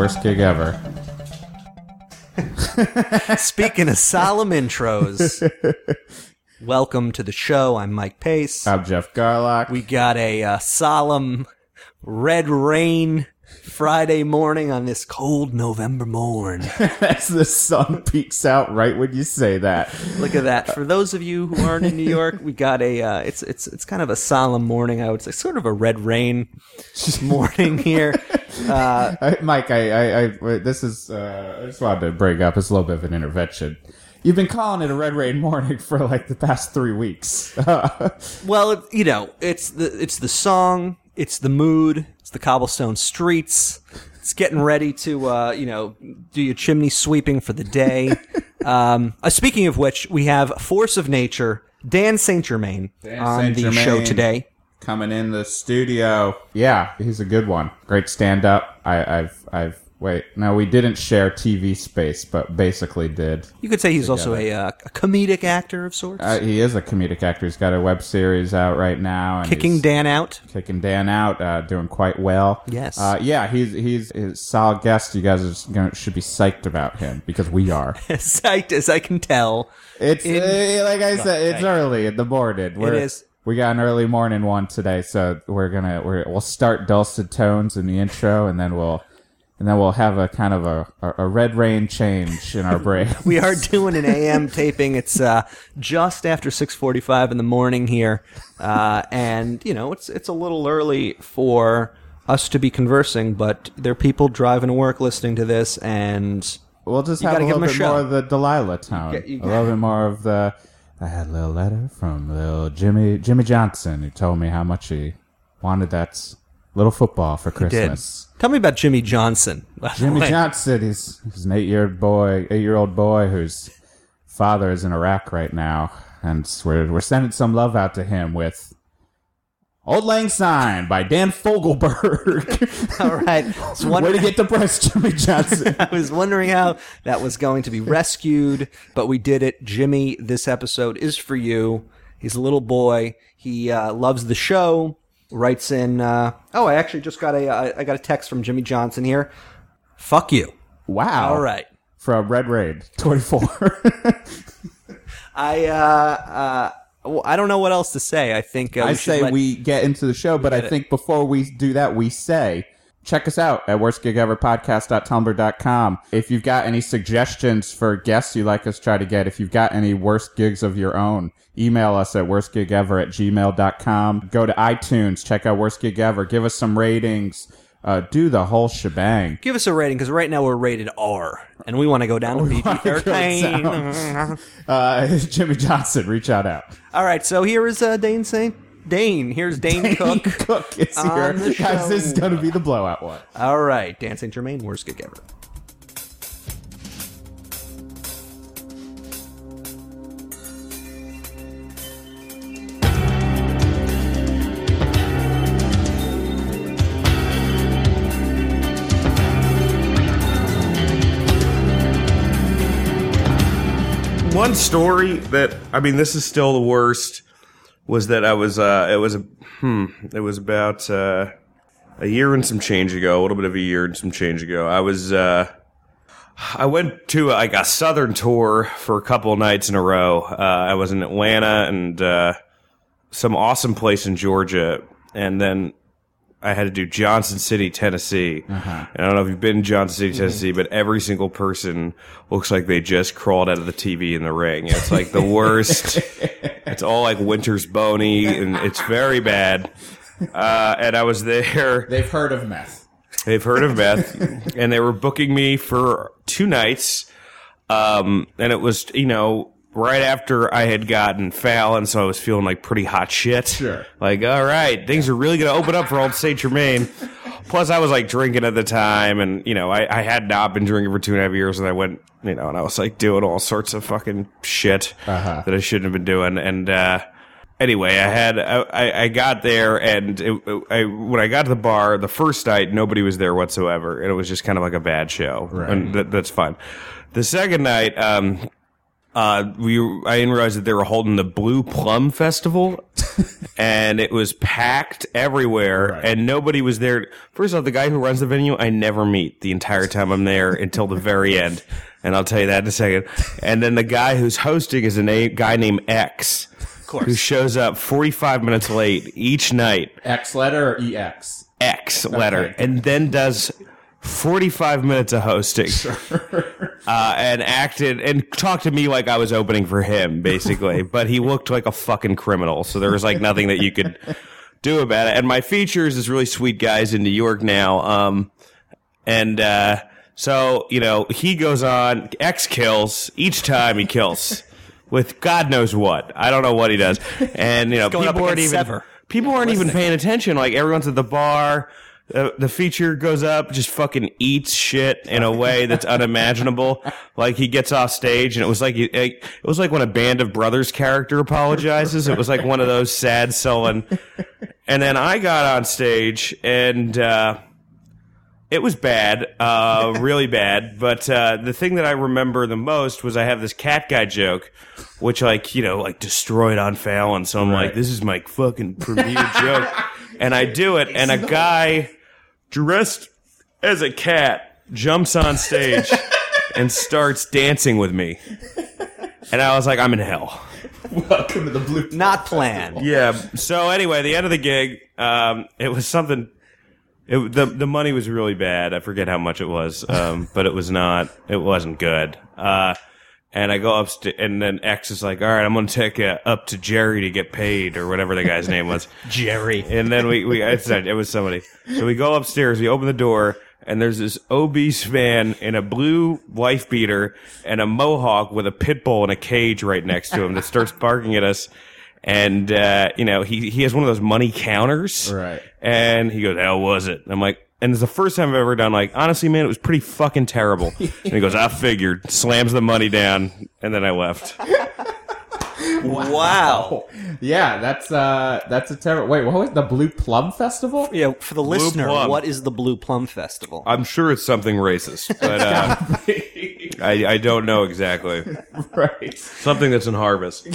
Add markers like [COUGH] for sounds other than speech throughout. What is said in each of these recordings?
Worst gig ever. [LAUGHS] Speaking of solemn intros, welcome to the show. I'm Mike Pace. I'm Jeff Garlock. we got a uh, solemn red rain Friday morning on this cold November morn. [LAUGHS] As the sun peeks out right when you say that. Look at that. For those of you who aren't in New York, we got a uh, it's it's it's kind of a solemn morning. I would say sort of a red rain [LAUGHS] morning here. Uh, I, Mike, I, I, I, this is, uh, I just wanted to bring up, it's a little bit of an intervention. You've been calling it a red rain morning for like the past three weeks. [LAUGHS] Well, you know, it's the it's the song, it's the mood, it's the cobblestone streets. It's getting ready to, uh, you know, do your chimney sweeping for the day. [LAUGHS] um, uh, speaking of which, we have Force of Nature, Dan Saint Germain on Saint the Germain. show today. Coming in the studio. Yeah, he's a good one. Great stand up. I've, I've, wait, no, we didn't share TV space, but basically did. You could say he's also a, uh, a comedic actor of sorts, Uh, he is a comedic actor. He's got a web series out right now. And kicking Dan out. kicking Dan out, uh, doing quite well. Yes. Uh, yeah, he's he's a solid guest. You guys are gonna, should be psyched about him because we are. [LAUGHS] Psyched as I can tell. It's In- uh, like I said, it's early in the morning. We're, is. We got an early morning one today, so we're gonna we're, we'll start dulcet tones in the intro, and then we'll and then we'll have a kind of a a, red rain change in our brain. [LAUGHS] We are doing an AM taping. It's uh, just after six forty-five in the morning here, uh, and you know it's it's a little early for us to be conversing. But there are people driving to work listening to this, and We'll just have a little him a bit more of the Delilah tone. You a little bit more of the. I had a little letter from little Jimmy Jimmy Johnson who told me how much he wanted that little football for. Christmas. Tell me about Jimmy Johnson. [LAUGHS] Jimmy. Johnson, he's, he's an eight-year-old boy, eight year old boy whose father is in Iraq right now, and we're we're sending some love out to him with "Old Lang Syne" by Dan Fogelberg. [LAUGHS] All right, [LAUGHS] Way to get the press, Jimmy Johnson. I was wondering how that was going to be rescued, but we did it. Jimmy, this episode is for you. He's a little boy. He uh, loves the show. Writes in. Uh, oh, I actually just got a. Uh, got a text from Jimmy Johnson here. Fuck you. Wow! All right. from Red Raid twenty four. [LAUGHS] I. Uh, uh, well, I don't know what else to say. I think uh, I say let- we get into the show, but I think before we do that, we say check us out at worstgigeverpodcast.tumblr.com. If you've got any suggestions for guests you'd like us to try to get, if you've got any worst gigs of your own, email us at worstgigever at gmail.com. Go to iTunes, check out Worst Gig Ever, give us some ratings, uh, do the whole shebang. give us a rating because right now we're rated R, and we want to go down to [LAUGHS] PG thirteen. [LAUGHS] Uh, [LAUGHS] Jimmy Johnson, reach out out. All right, so here is uh, Dane Saint. Dane, here's [LAUGHS] Dane Cook. Cook is here. On the Guys, this is show. going to be the blowout one. All right, Dan St. Germain, worst gig ever. one story that I mean, this is still the worst. Was that I was uh, it was a hmm, it was about uh, a year and some change ago, a little bit of a year and some change ago. I was uh, I went to like a southern tour for a couple nights in a row. Uh, I was in Atlanta and uh, some awesome place in Georgia, and then I had to do Johnson City, Tennessee. And I don't know if you've been in Johnson City, Tennessee, but every single person looks like they just crawled out of the TV in the ring. It's like the [LAUGHS] worst. it's all like winter's bony, and it's very bad. Uh, and I was there. They've heard of meth. They've heard of meth, and they were booking me for two nights. Um, and it was, you know, right after I had gotten Fallon, so I was feeling like pretty hot shit. Sure. Like, all right, things are really going to open up for old Saint Germain. Plus, I was like drinking at the time, and you know, I, I had not been drinking for two and a half years, and I went, you know, and I was like doing all sorts of fucking shit Uh-huh. that I shouldn't have been doing, and. uh Anyway, I had I, I- got there and it, I, when I got to the bar the first night nobody was there whatsoever and it was just kind of like a bad show and that, that's fine. The second night, um, uh, we I didn't realize that they were holding the Blue Plum Festival, [LAUGHS] and it was packed everywhere, Right. and nobody was there. First off, the guy who runs the venue, I never meet the entire time I'm there until the very end, and I'll tell you that in a second. And then the guy who's hosting is a na- guy named X, who shows up 45 minutes late each night. X letter or EX? X letter Okay. and then does 45 minutes of hosting uh, and acted and talked to me like I was opening for him, basically. [LAUGHS] but he looked like a fucking criminal, so there was like nothing that you could do about it. And my features is really sweet guys in New York now. Um, and uh, so you know he goes on X kills each time he kills with God knows what. I don't know what he does, and you know people aren't even people aren't even paying attention. Like everyone's at the bar. Uh, the feature goes up, just fucking eats shit in a way that's unimaginable. Like he gets off stage, and it was like it, was like when a Band of Brothers character apologizes. It was like one of those sad sullen. And then I got on stage, and uh, it was bad, uh, really bad. But uh, the thing that I remember the most was I have this cat guy joke, which like you know like destroyed on Fallon. So I'm like, this is my fucking premiere joke, and I do it, and a guy dressed as a cat jumps on stage [LAUGHS] and starts dancing with me, and I was like, I'm in hell. Welcome to the blue. Not planned. Yeah. So anyway, the end of the gig, um, it was something. It, the the money was really bad. I forget how much it was, um, but it was not. It wasn't good. Uh, and I go upstairs, and then X is like, "All right, I'm going to take uh, up to Jerry to get paid, or whatever the guy's name was." [LAUGHS] Jerry. And then we, we it's not, it was somebody. So we go upstairs, we open the door, and there's this obese man in a blue wife beater and a mohawk with a pit bull in a cage right next to him that starts barking at us. And, uh, you know, he, he has one of those money counters. Right. And he goes, how was it? And I'm like, and it's the first time I've ever done like, honestly, man, it was pretty fucking terrible. [LAUGHS] and he goes, I figured, slams the money down, and then I left. Wow. Yeah, that's uh, that's a terrible. Wait, what was the Blue Plum Festival? Yeah, for the listener, Plum. what is the Blue Plum Festival? I'm sure it's something racist, [LAUGHS] but, uh, I, I don't know exactly. [LAUGHS] right. Something that's in harvest.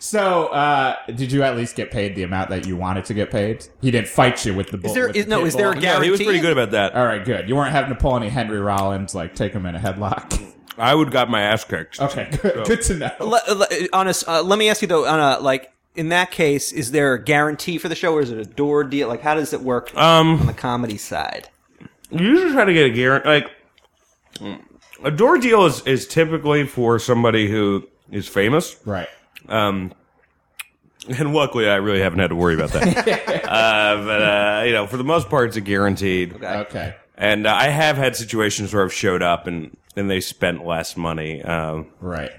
So, uh, did you at least get paid the amount that you wanted to get paid? He didn't fight you with the bull. Is there- with the no, is there a bull? gap- Yeah, he was pretty good about that. All right, good. You weren't having to pull any Henry Rollins, like take him in a headlock. I would got my ass kicked. Okay, [LAUGHS] good, good to know. Le- le- honest, uh, let me ask you though, on a, like, in that case, is there a guarantee for the show or is it a door deal? Like, how does it work Um, on the comedy side? you usually try to get a guarantee. Like a door deal is is typically for somebody who is famous. Right. Um, and luckily, I really haven't had to worry about that. [LAUGHS] uh, but uh, you know, for the most part, it's a guaranteed. Okay. And uh, I have had situations where I've showed up and and they spent less money. Um, Right.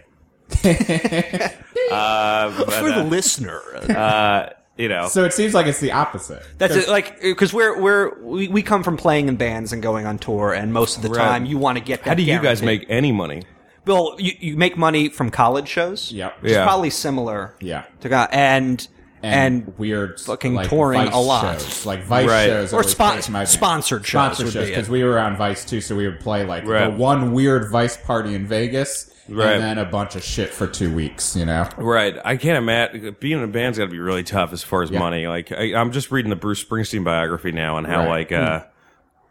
[LAUGHS] uh, but, For the uh, listener, uh, you know, So it seems like it's the opposite. that's it, like because we're we're we, we come from playing in bands and going on tour, and most of the Right. time you want to get. That how do you guys guarantee. make any money? Well, you, you make money from college shows. Yep. which is Yeah. probably similar. Yeah. To go, and And, and, weird fucking like, touring Vice a lot. shows. like Vice Right. shows Or always spon- breaks my bank. sponsored shows sponsored would shows be because it. we were on Vice too, so we would play like Right. the one weird Vice party in Vegas, Right. and then a bunch of shit for two weeks. You know, Right. I can't imagine being in a band's got to be really tough as far as money. Like I, I'm just reading the Bruce Springsteen biography now and how Right. like uh,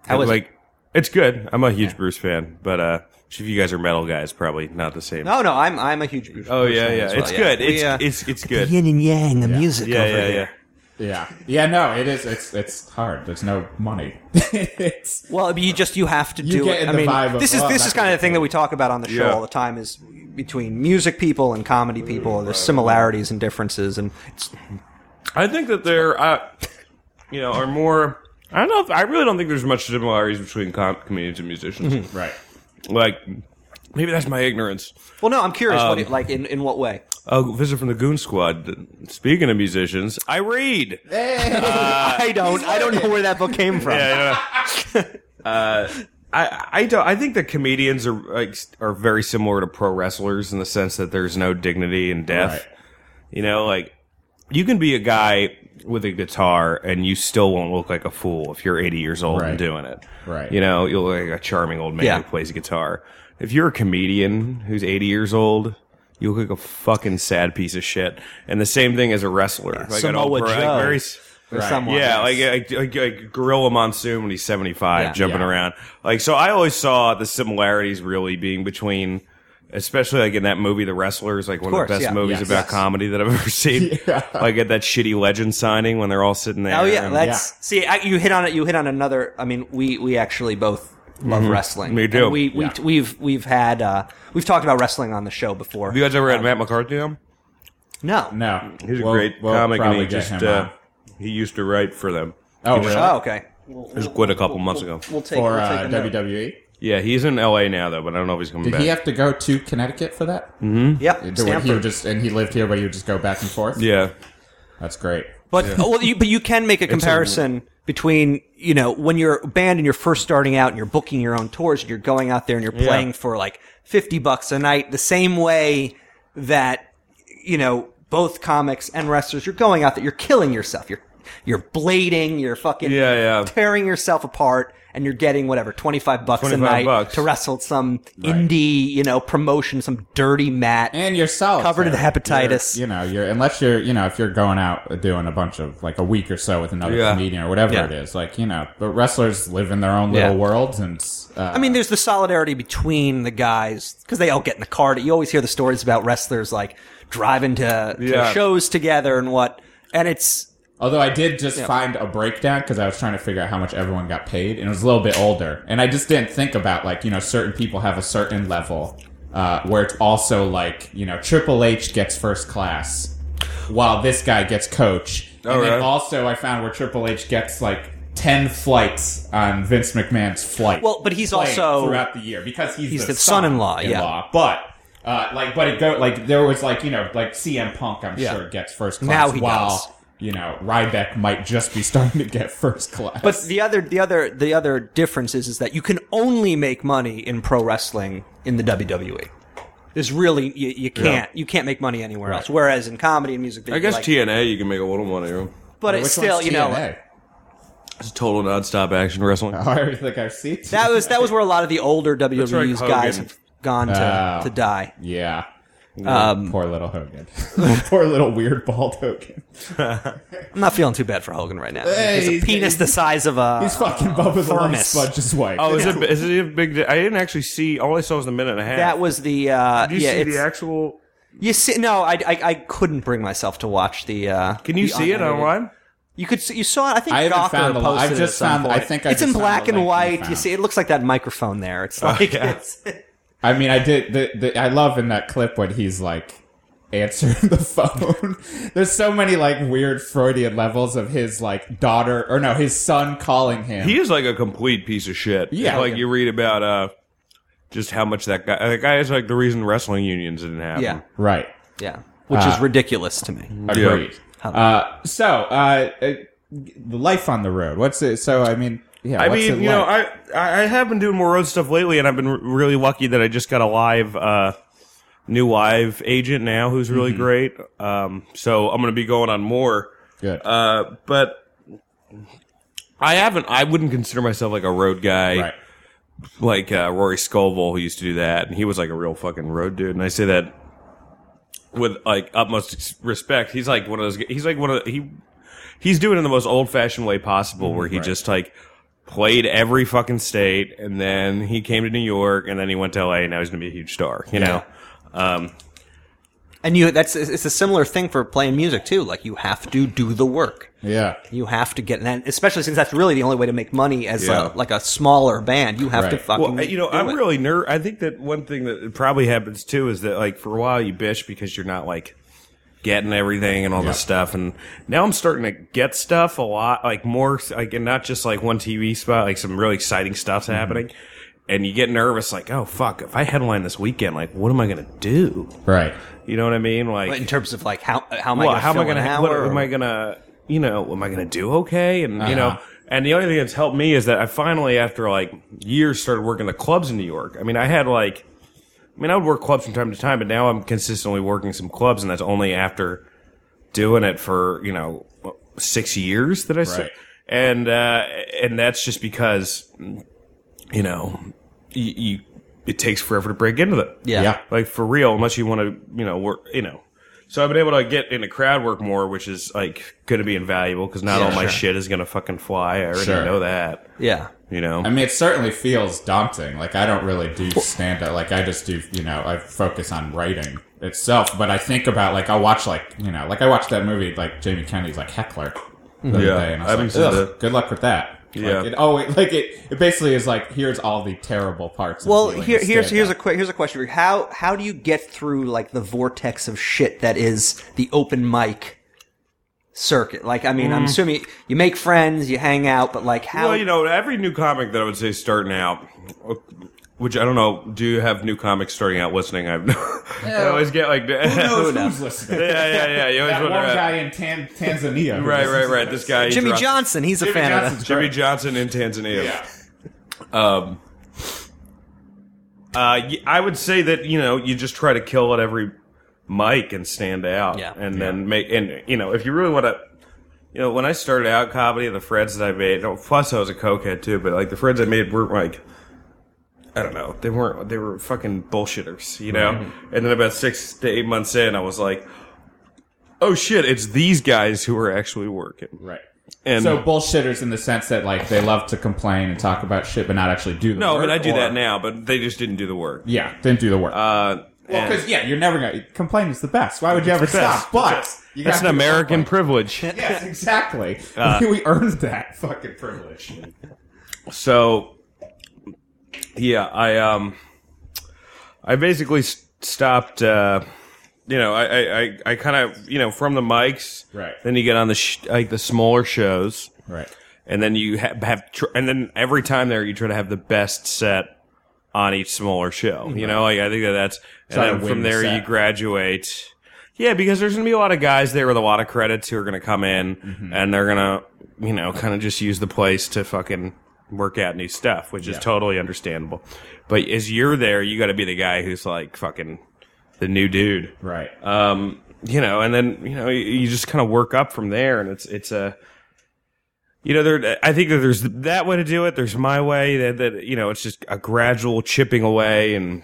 How is it? like it's good. I'm a huge Bruce fan, but uh, if you guys are metal guys, probably not the same. no, no, I'm I'm a huge. Bruce Oh yeah, yeah. well, It's good. We, It's uh, it's it's good. yin and yang, the music. Yeah, over yeah, here. yeah. yeah, yeah. No, it is. It's it's hard. There's no money. [LAUGHS] it's Well, you just you have to You do get it. in I the mean, vibe of, this is this that's is kind of the thing that we talk about on the show Yeah. all the time. Is between music people and comedy people, there's similarities and differences, and it's I think that there, uh, you know, are more. I don't know. If, I really don't think there's much similarities between com- comedians and musicians. Mm-hmm. right. Like, Maybe that's my ignorance. Well, no, I'm curious. Um, what it, like in, in what way? Oh, visit from the Goon Squad. Speaking of musicians, I read. [LAUGHS] I don't. I don't know where that book came from. [LAUGHS] I, I don't. I think that comedians are like are very similar to pro wrestlers in the sense that there's no dignity in death. You know, like you can be a guy with a guitar and you still won't look like a fool if you're 80 years old Right. and doing it. Right. You know, you'll look like a charming old man Yeah. who plays guitar. If you're a comedian who's 80 years old. You look like a fucking sad piece of shit, and the same thing as a wrestler, like an Samoa old like Joe. very s- Or Right. someone. yeah, like, like, like, like Gorilla Monsoon when he's 75 Yeah. jumping Yeah. around. Like, so I always saw the similarities really being between, especially like in that movie, The Wrestler is like one of, course, the best yeah. movies Yes. about Yes. comedy that I've ever seen. [LAUGHS] Like at that shitty legend signing when they're all sitting there. Oh yeah, and- that's see. I, you hit on it. You hit on another. I mean, we we actually both love wrestling. Mm-hmm. Me too. And we we Yeah. we've we've had uh, we've talked about wrestling on the show before. Have you guys ever had Matt McCarthy on? no, No, He's a We'll- great we'll comic, and he just uh, he used to write for them. oh he just- Oh, okay. We'll, Just quit a couple months ago. We'll take, For we'll uh, take a note. WWE. Yeah, he's in L.A. now though, but I don't know if he's coming Did back. he have to go to Connecticut for that? Mm-hmm. Yep, Did- He would Stamford. just and he lived here, but you would just go back and forth. yeah, that's great. But oh, well, you, but you can make a comparison between you know when you're a band and you're first starting out and you're booking your own tours and you're going out there and you're playing for like fifty bucks a night, the same way that you know both comics and wrestlers you're going out there you're killing yourself you're you're blading you're fucking Yeah, yeah. tearing yourself apart and you're getting whatever 25 bucks a night bucks. to wrestle some indie you know promotion some dirty mat And you're solid. Covered in hepatitis. You know, you're unless you're you know if you're going out doing a bunch of like a week or so with another Yeah. comedian or whatever Yeah. it is, like you know, but wrestlers live in their own little Yeah. worlds and. Uh, I mean, there's the solidarity between the guys because they all get in the car. You always hear the stories about wrestlers like driving to, to Yeah. shows together and what. And it's Although I did just find a breakdown because I was trying to figure out how much everyone got paid, and it was a little bit older, and I just didn't think about like you know certain people have a certain level uh, where it's also like you know Triple H gets first class, while this guy gets coach, and Oh, then also I found where Triple H gets like ten flights on Vince McMahon's flight. Well, but he's also- throughout the year because he's, He's the, the son-in-law, yeah. son-in-law, but. Uh, like, but it go like there was like you know like CM Punk, I'm Yeah. sure gets first class. Now he while, does. You know, Ryback might just be starting to get first class. but the other the other the other difference is is that you can only make money in pro wrestling in the WWE. There's really you, you can't you can't make money anywhere else. Whereas in comedy and music, I guess like, TNA you can make a little money. on. but it's still one's you know TNA? It's total nonstop action wrestling. [LAUGHS] Oh, I think I've seen that was that was where a lot of the older WWE's right, guys have gone to Oh. to die. Yeah. Um, Poor little Hogan. [LAUGHS] Poor little weird bald Hogan. [LAUGHS] I'm not feeling too bad for Hogan right now. Hey, He's a he's- penis the size of a. He's fucking Bubba the Love Sponge's wife. Oh, is it? Is it a big? di- I didn't actually see. All I saw was a minute and a half. That was the uh, Did you yeah. see the actual? you see, no, I, I I couldn't bring myself to watch the. Uh, Can you the see it unedited. online? You could see, you saw it. I think I haven't Gawker found the- posted I've it at just some found- I think I it's in just found black and white. You see, it looks like that microphone there. It's like yeah. it's, I mean, I did. The, the, I love in that clip when he's like answering [LAUGHS] the phone. There's so many like weird Freudian levels of his like daughter or no, his son calling him. He is like a complete piece of shit. Yeah. like you read about uh, just how much that guy. That guy is like the reason wrestling unions didn't happen. yeah, right. yeah, which Uh, is ridiculous to me. Agreed. Uh, so, uh, uh, the life on the road. What's it? So, I mean, yeah. I mean, you know. I I have been doing more road stuff lately, and I've been r- really lucky that I just got a live, uh, new live agent now who's really Mm-hmm. great. Um, so I'm going to be going on more. good. Uh, but I haven't. I wouldn't consider myself like a road guy. right. like uh, Rory Scovel, who used to do that, and he was like a real fucking road dude. And I say that with like utmost respect. He's like one of those. He's like one of the, he. He's doing it in the most old fashioned way possible, where he right. just like played every fucking state, and then he came to New York, and then he went to LA, and now he's gonna be a huge star. You know. Um, And you, that's it's a similar thing for playing music too. Like you have to do the work. Yeah. You have to get, and especially since that's really the only way to make money as Yeah. a, like a smaller band. You have to Right. fucking. Well, you know, do I'm it. really ner. I think that one thing that probably happens too is that like for a while you bitch because you're not like getting everything and all Yeah. this stuff, and now I'm starting to get stuff a lot, like more, like and not just like one TV spot, like some really exciting stuff's Mm-hmm. happening. and you get nervous, like, oh fuck, if I headline this weekend, like, what am I gonna do? Right. You know what I mean? Like, in terms of like how how am I well, gonna how am I gonna? hour What, or- am I gonna? You know, am I gonna do okay? And you know, Uh-huh. and the only thing that's helped me is that I finally, after like years, started working the clubs in New York. I mean, I had like, I mean, I would work clubs from time to time, but now I'm consistently working some clubs, and that's only after doing it for you know six years that I said, Right. and uh, and that's just because you know you, you it takes forever to break into them. yeah. Yeah. Like for real, unless you want to, you know, work, you know. So I've been able to get into crowd work more, which is like going to be invaluable because not Yeah, all my sure. shit is going to fucking fly. I already Sure. know that. yeah. You know. I mean, it certainly feels daunting. Like I don't really do stand up. Like I just do, you know, I focus on writing itself. But I think about like I'll watch like you know, like I watched that movie like Jamie Kennedy's like Heckler the other Yeah, day, and I I was haven't like, seen Ugh, that. good luck with that. Yeah. Like, it, oh, it, like it, it basically is like here's all the terrible parts. Well, dealing here, with here's here's a quick here's a question for you. How how do you get through like the vortex of shit that is the open mic circuit? Like, I mean, I'm mm. assuming you make friends, you hang out, but like how? well, you know, every new comic that I would say starting out, which I don't know, do you have new comics starting out listening? I've no, I [LAUGHS] always get like, [LAUGHS] Who knows knows? who's listening? yeah, yeah, yeah. You always That wonder, one uh, guy in Tan- Tanzania. right, right, right. This guy, Jimmy dropped- Johnson, he's a Jimmy fan of that. Jimmy great. Johnson in Tanzania. Yeah. Um, uh, y- I would say that you know you just try to kill at every mic and stand out, Yeah. and then make and you know if you really want to. You know, when I started out comedy, the friends that I made, no, plus I was a cokehead too, but like the friends I made weren't like, I don't know, they weren't, they were fucking bullshitters, you know? And then about six to eight months in, I was like, oh shit, it's these guys who are actually working. Right. And So bullshitters in the sense that like they love to complain and talk about shit, but not actually do the no, work. I mean, I do or- that now, but they just didn't do the work. Yeah, didn't do the work. Uh, Well, because yeah, you're never gonna complain is the best. Why would you ever stop? But you That's an American privilege. Yes, exactly. Uh, [LAUGHS] we earned that fucking privilege. So, yeah, I um, I basically stopped. Uh, you know, I I, I, I kind of you know from the mics, Right. Then you get on the sh- like the smaller shows, Right. and then you ha- have tr- and then every time there you try to have the best set on each smaller show. You know, like I think that that's and then from the there you graduate. Yeah, because there's gonna be a lot of guys there with a lot of credits who are gonna come in Mm-hmm. and they're gonna, you know, kind of just use the place to fucking work out new stuff, which is Yeah. totally understandable. But as you're there, you got to be the guy who's like fucking the new dude Right. um, you know, and then you know you, you just kind of work up from there, and it's it's a, you know, there. I think that there's that way to do it. There's my way that that you know it's just a gradual chipping away, and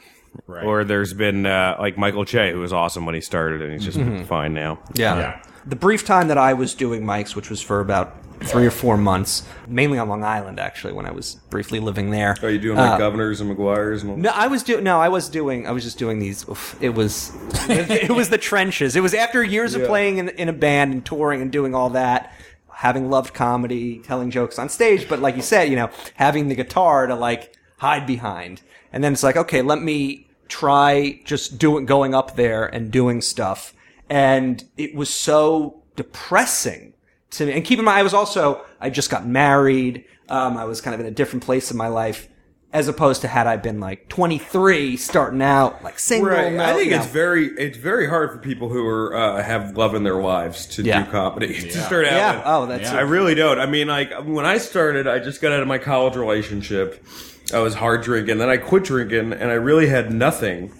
Right. or there's been uh, like Michael Che, who was awesome when he started, and he's just fine now. Yeah. Yeah. The brief time that I was doing mics, which was for about three or four months, mainly on Long Island, actually, when I was briefly living there. Are you doing Uh, governors and McGuire's and? No, I was doing. No, I was doing. I was just doing these. oof, it was. [LAUGHS] it, was the trenches. It was after years of playing in, in a band and touring and doing all that, having loved comedy, telling jokes on stage, but like you said, you know, having the guitar to like hide behind, and then it's like, okay, let me try just doing going up there and doing stuff, and it was so depressing to me. And keep in mind, I was also I just got married. Um, I was kind of in a different place in my life as opposed to had I been like 23 starting out like single. Right. no, I think you it's very it's very hard for people who are uh, have love in their lives to Yeah. do comedy [LAUGHS] to start out. yeah. with. Oh, that's Yeah. I really don't. I mean, like when I started, I just got out of my college relationship. I was hard drinking, then I quit drinking, and I really had nothing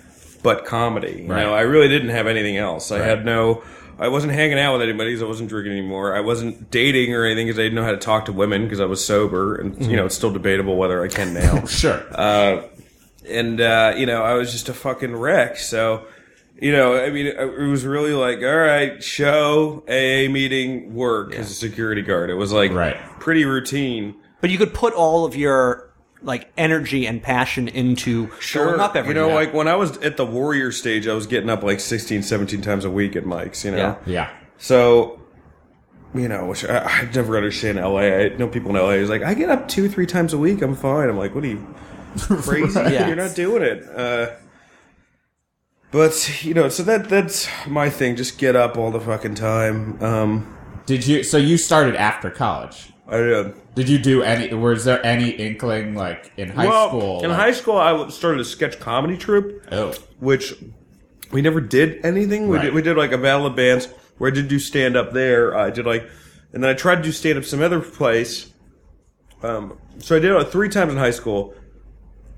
but comedy. You know, I really didn't have anything else. I Right. had no. I wasn't hanging out with anybody because I wasn't drinking anymore. I wasn't dating or anything because I didn't know how to talk to women because I was sober, and you know, it's still debatable whether I can now [LAUGHS] Sure. and uh, you know, I was just a fucking wreck. So, you know, I mean, it was really like, all right, show, AA meeting, work as a security guard. It was like Right. pretty routine. But you could put all of your like energy and passion into showing up every you know, day. like when I was at the warrior stage, I was getting up like 16, 17 times a week at mics. You know, Yeah. yeah. so. You know, which I, I never understand LA. I know people in LA is like, I get up two, three times a week. I'm fine. I'm like, what are you [LAUGHS] crazy? Yeah. You're not doing it. Uh, but you know, so that that's my thing. Just get up all the fucking time. Um, Did you? So you started after college? I did. Did you do any? Was there any inkling like in high well, school? in like- high school, I started a sketch comedy troupe. Oh, which we never did anything. We Right. did we did like a battle of bands where I did do stand up there. I did like, and then I tried to do stand up some other place. Um, so I did it three times in high school.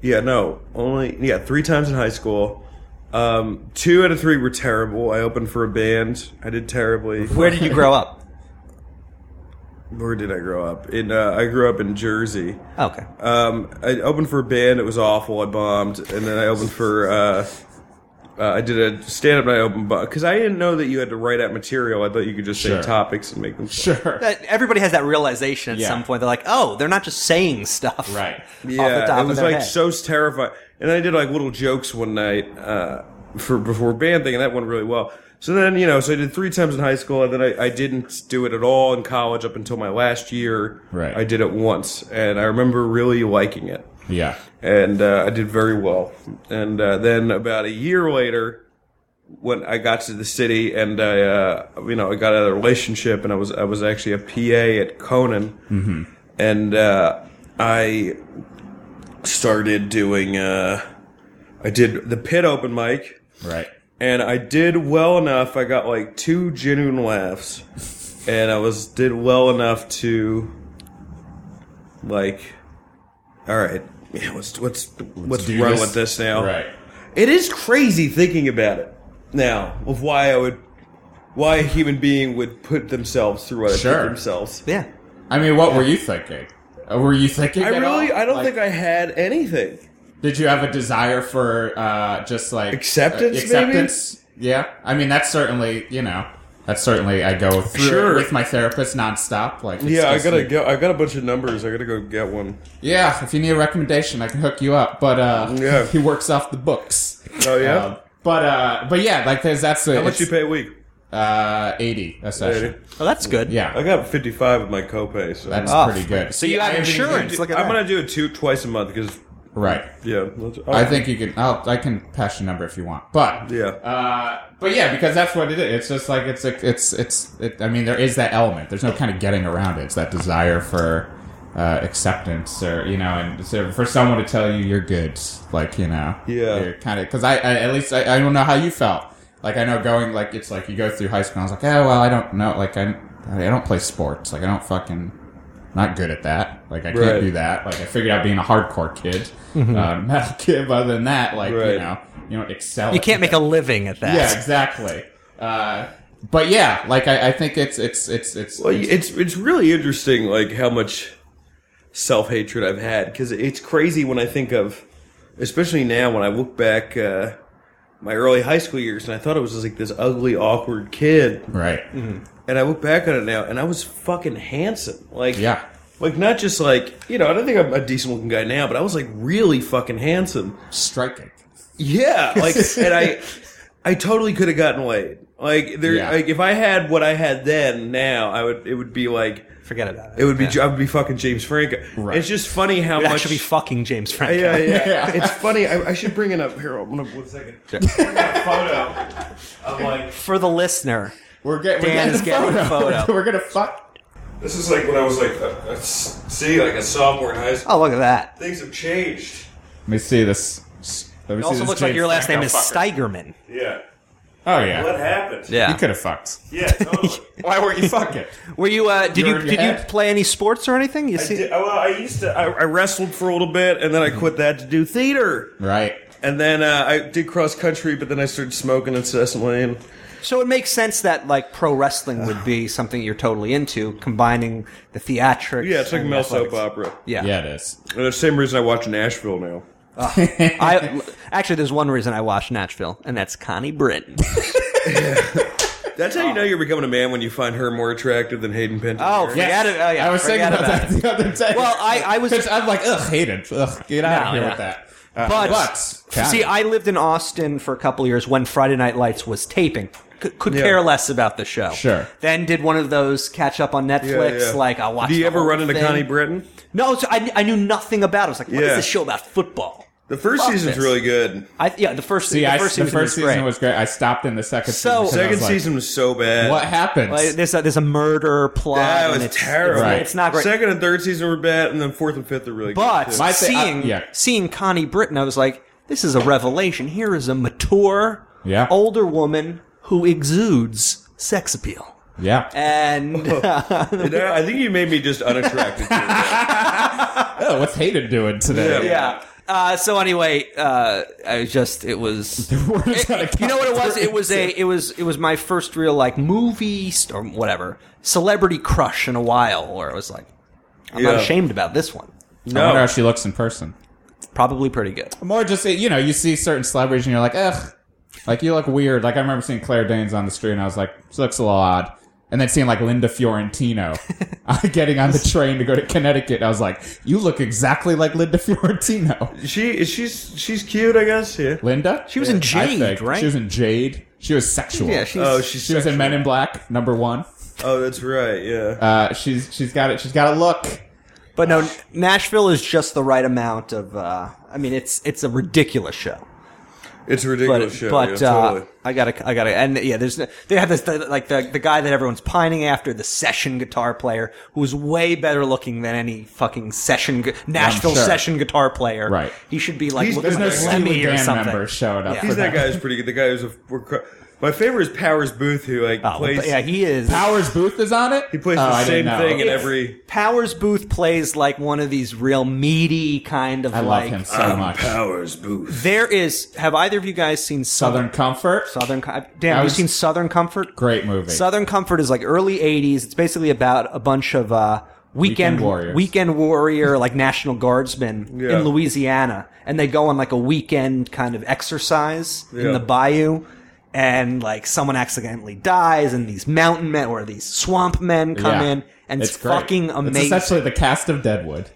Yeah, no, only yeah three times in high school. Um, two out of three were terrible. I opened for a band. I did terribly. Where did you grow up? [LAUGHS] Where did I grow up? In uh, I grew up in Jersey. Okay. Um, I opened for a band. It was awful. I bombed, and then I opened for. Uh, uh, I did a stand up. and I opened because I didn't know that you had to write out material. I thought you could just say topics and make them. sure. That- Everybody has that realization at Yeah. some point. They're like, oh, they're not just saying stuff. Right. Off the Yeah, top it of was their like head. so terrifying. And I did like little jokes one night uh, for before band thing, and that went really well. So then you know, so I did three times in high school, and then I, I didn't do it at all in college up until my last year. Right. I did it once, and I remember really liking it. Yeah. and uh, I did very well. And uh, then about a year later, when I got to the city, and I, uh, you know, I got out of a relationship, and I was I was actually a PA at Conan, and uh, I started doing. Uh, I did the pit open mic, Right. And I did well enough. I got like two genuine laughs, and I was did well enough to like. All right, yeah, let's let's let's, do run this. with this now. Right. It is crazy thinking about it now of why I would, why a human being would put themselves through what they Sure. put themselves. Yeah. I mean, what were you thinking? Uh, Were you thinking? I at really, all? I don't Like, think I had anything. Did you have a desire for uh, just like Acceptance, uh, acceptance? Yeah. I mean, that's certainly you know that's certainly I go through Sure. with my therapist nonstop. Like, Yeah, I gotta like- go. I got a bunch of numbers. I gotta go get one. Yeah, if you need a recommendation, I can hook you up. But uh, Yeah. [LAUGHS] he works off the books. Oh yeah. Um, but uh, but yeah, like there's that's How much you pay a week? Uh, eighty a session. Eighty. Well, that's good. Yeah, I got fifty five of my copay. So that's Oh, pretty good. So you have I haven't even- insurance. Look at I'm that. gonna do it two twice a month because right? yeah. let's- I think you can. I'll, I can pass your number if you want. But Yeah. uh, but yeah, because that's what it is. It's just like it's a, it's it's. It, I mean, there is that element. There's no kind of getting around it. It's that desire for uh, acceptance, or you know, and so for someone to tell you you're good, like you know, Yeah. you're kind of because I, I at least I, I don't know how you felt. Like I know going like it's like you go through high school. and I was like, oh well, I don't know. Like I I don't play sports. Like I don't fucking not good at that. Like I can't Right. do that. Like I figured out being a hardcore kid, uh, [LAUGHS] metal kid. But other than that, like you know, you don't excel. You can't make that. a living at that. Yeah, exactly. Uh, but yeah, like I, I think it's it's it's it's, Well, it's it's really interesting, like how much self hatred I've had because it's crazy when I think of, especially now when I look back uh, my early high school years, and I thought I was just like this ugly, awkward kid, right. And I look back on it now, and I was fucking handsome, like Yeah. like not just like you know I don't think I'm a decent looking guy now, but I was like really fucking handsome. Striking. Yeah, like, [LAUGHS] and I, I totally could have gotten laid. Like there, Yeah. like if I had what I had then, now I would. It would be like Forget about it. it would be. Yeah. I would be fucking James Franco. Right. It's just funny how You'd much. actually be fucking James Franco. yeah, yeah, [LAUGHS] Yeah. It's funny. I, I should bring it up here. I'm gonna one second. Bring [LAUGHS] a photo of like. For the listener, We're, get, we're Dan getting is getting a photo. [LAUGHS] we're gonna fuck. This is like when I was like, a, a s- see, like a sophomore in high school. oh look at that. Things have changed. Let me see this. Let me It see also this looks like James your last name is fucker. Steigerman. Yeah. Oh yeah. What happened? Yeah. You could have fucked. Yeah. Totally. [LAUGHS] Why weren't you fucking? [LAUGHS] Were you? Uh, did You're you in your did you head? play any sports or anything? You I, see? did, well, I used to. I, I wrestled for a little bit, and then I quit that to do theater. right. And then uh, I did cross country, but then I started smoking incessantly. And So it makes sense that like pro wrestling would be [SIGHS] something you're totally into, combining the theatrics. yeah, it's like and Mel athletics. soap opera. Yeah. Yeah, it is. And the same reason I watch Nashville now. I actually there's one reason I watch Nashville, and that's Connie Britton. [LAUGHS] That's how you know you're becoming a man when you find her more attractive than Hayden Panettiere. Oh, forget it. Oh, yeah, I was thinking forget about about that the other day. Well, I- I was- 'Cause I'm like, ugh, hated. Ugh, get out No, of here yeah. with that. Uh, But, but see, I lived in Austin for a couple of years when Friday Night Lights was taping. C- could Yeah. care less about the show. Sure. Then did one of those catch up on Netflix. yeah. Like I'll watch. Do you the ever whole run into thing. Connie Britton? No, so I, I knew nothing about. it. I was like, what is Yeah. this show about football? The first Fuck season's this. really good. I, yeah, the first See, the I, first the season, first was great. was great. I stopped in the second So- season. 'cause I Second was like, season was so bad. What happened? Like, there's a, there's a murder plot. That and was it's, terrible. It's, Right. it's not great. Second and third season were bad, and then fourth and fifth are really But good. But My thi- I- seeing yeah. seeing Connie Britton, I was like, this is a revelation. Here is a mature, Yeah. older woman who exudes sex appeal. yeah. And [LAUGHS] You know, I think you made me just unattracted to it. [LAUGHS] Oh, what's Hayden doing today? yeah. Uh, so anyway, uh, I was just it was. We're just gonna You know what it was? It was a it was it was my first real like movie st- or whatever celebrity crush in a while, where I was like, I'm not Yeah. ashamed about this one. I wonder how she looks in person. Probably pretty good. More just you know, you see certain celebrities and you're like, ugh, like you look weird. Like I remember seeing Claire Danes on the street and I was like, she looks a little odd. And then seeing like Linda Fiorentino uh, [LAUGHS] [LAUGHS] getting on the train to go to Connecticut, I was like, you look exactly like Linda Fiorentino. she she's she's cute, I guess. Yeah. Linda? She was in I Jade, think. right? She was in Jade. She was sexual. Yeah, she's Oh, she's she was in sexual. Men in Black, number one. Oh, that's right. Yeah. Uh, she's she's got it. She's got a look. But no, Nashville is just the right amount of. Uh, I mean, it's it's a ridiculous show. It's a But ridiculous show. but yeah, uh, totally. I gotta I gotta and yeah, there's they have this the, like the the guy that everyone's pining after, the session guitar player, who's way better looking than any fucking session Nashville sure. session guitar player. Right. He should be like He's- looking There's no like Steely Lemmy or something. members showing up. Yeah. He's that guy who's pretty good. The guy who's a. we're cr- My favorite is Powers Boothe, who like Oh, plays. yeah, he is. Powers Boothe is on it. he plays Oh, the I same thing in every. Powers Boothe plays like one of these real meaty kind of I love like. him so much. Powers Boothe. There is. Have either of you guys seen Southern Comfort, Southern? Com- Damn, I have you was- seen Southern Comfort? great movie. Southern Comfort is like early '80s. It's basically about a bunch of uh, weekend Weekend warriors. weekend warrior, like National Guardsmen [LAUGHS] Yeah. in Louisiana, and they go on like a weekend kind of exercise in Yeah. the bayou. And like someone accidentally dies, and these mountain men or these swamp men come Yeah. in, and it's, great. fucking amazing. It's essentially the cast of Deadwood.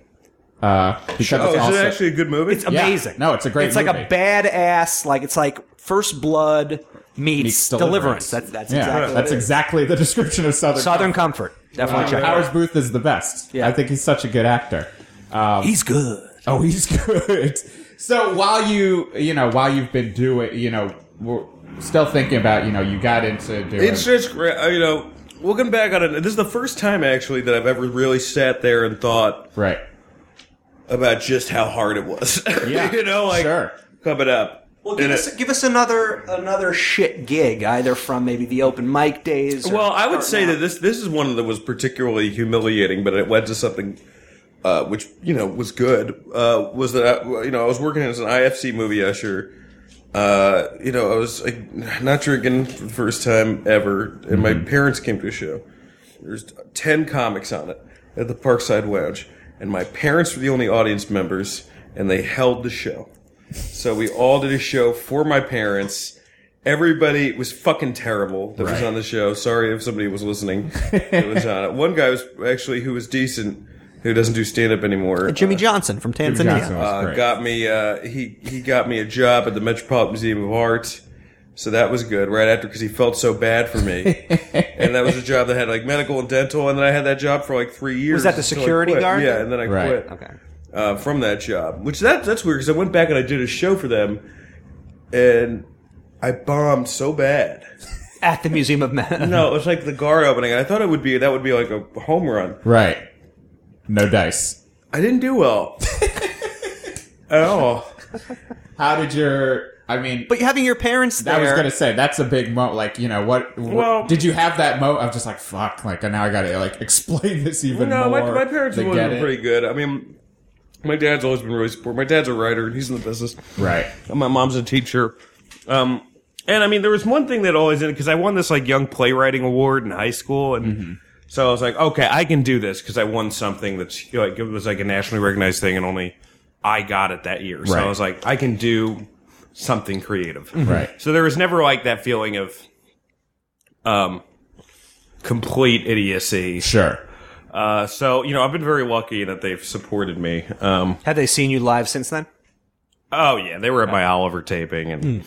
Uh, because Oh, it's is also, it actually a good movie? It's amazing. No, it's a great movie. It's like movie. a badass, like it's like First Blood meets, Meets Deliverance. Deliverance. That's that's yeah, exactly what that's it is. exactly the [LAUGHS] description of Southern. Southern Comfort. Comfort. Definitely check it Powers out. Boothe is the best. Yeah. I think he's such a good actor. He's good. Oh, he's [LAUGHS] good. So while you, you know, while you've been doing, you know, we're still thinking about, you know, you got into doing. It's just great. uh, You know, looking back on it, this is the first time actually that I've ever really sat there and thought right. about just how hard it was. [LAUGHS] Yeah, you know, like sure. coming up. Well, give us, it- give us another another shit gig, either from maybe the open mic days. or- well, I would say now. that this this is one that was particularly humiliating, but it led to something. Uh, which you know was good. Uh, was that I, you know I was working as an IFC movie usher. Uh, you know I was like, not drinking for the first time ever, and my parents came to a show. There's ten comics on it at the Parkside Lounge, and my parents were the only audience members, and they held the show. So we all did a show for my parents. Everybody was fucking terrible that was Right. on the show. Sorry if somebody was listening. It was on it. [LAUGHS] One guy was actually who was decent, who doesn't do stand up anymore. Jimmy uh, Johnson from Tanzania. Johnson was uh, great. got me. Uh, he he got me a job at the Metropolitan Museum of Art. So that was good. Right after, because he felt so bad for me, [LAUGHS] and that was a job that had like medical and dental, and then I had that job for like three years. Was that the until I security quit. guard? Yeah, and then I Right. quit Okay. uh, from that job. Which that that's weird because I went back and I did a show for them, and I bombed so bad. At the Museum of [LAUGHS] Men. No, it was like the guard opening. I thought it would be that would be like a home run. Right. No dice. I didn't do well at [LAUGHS] all. How did your? I mean, But having your parents there. I was gonna say that's a big mo. Like, you know, what? what- Well- did you have that mo? of just like, fuck. Like, now I gotta like explain this even more. No, my, more. my parents to have get always it. pretty good. I mean, my dad's always been really supportive. My dad's a writer and he's in the business. Right. And my mom's a teacher. Um, and I mean, there was one thing that always in because I won this like young playwriting award in high school, and Mm-hmm. So I was like, okay, I can do this because I won something that's like it was like a nationally recognized thing, and only I got it that year. So Right. I was like, I can do something creative. Right. So there was never like that feeling of um complete idiocy. Sure. Uh, so you know, I've been very lucky that they've supported me. Um, Have they seen you live since then? Oh yeah, they were at my Oliver taping, and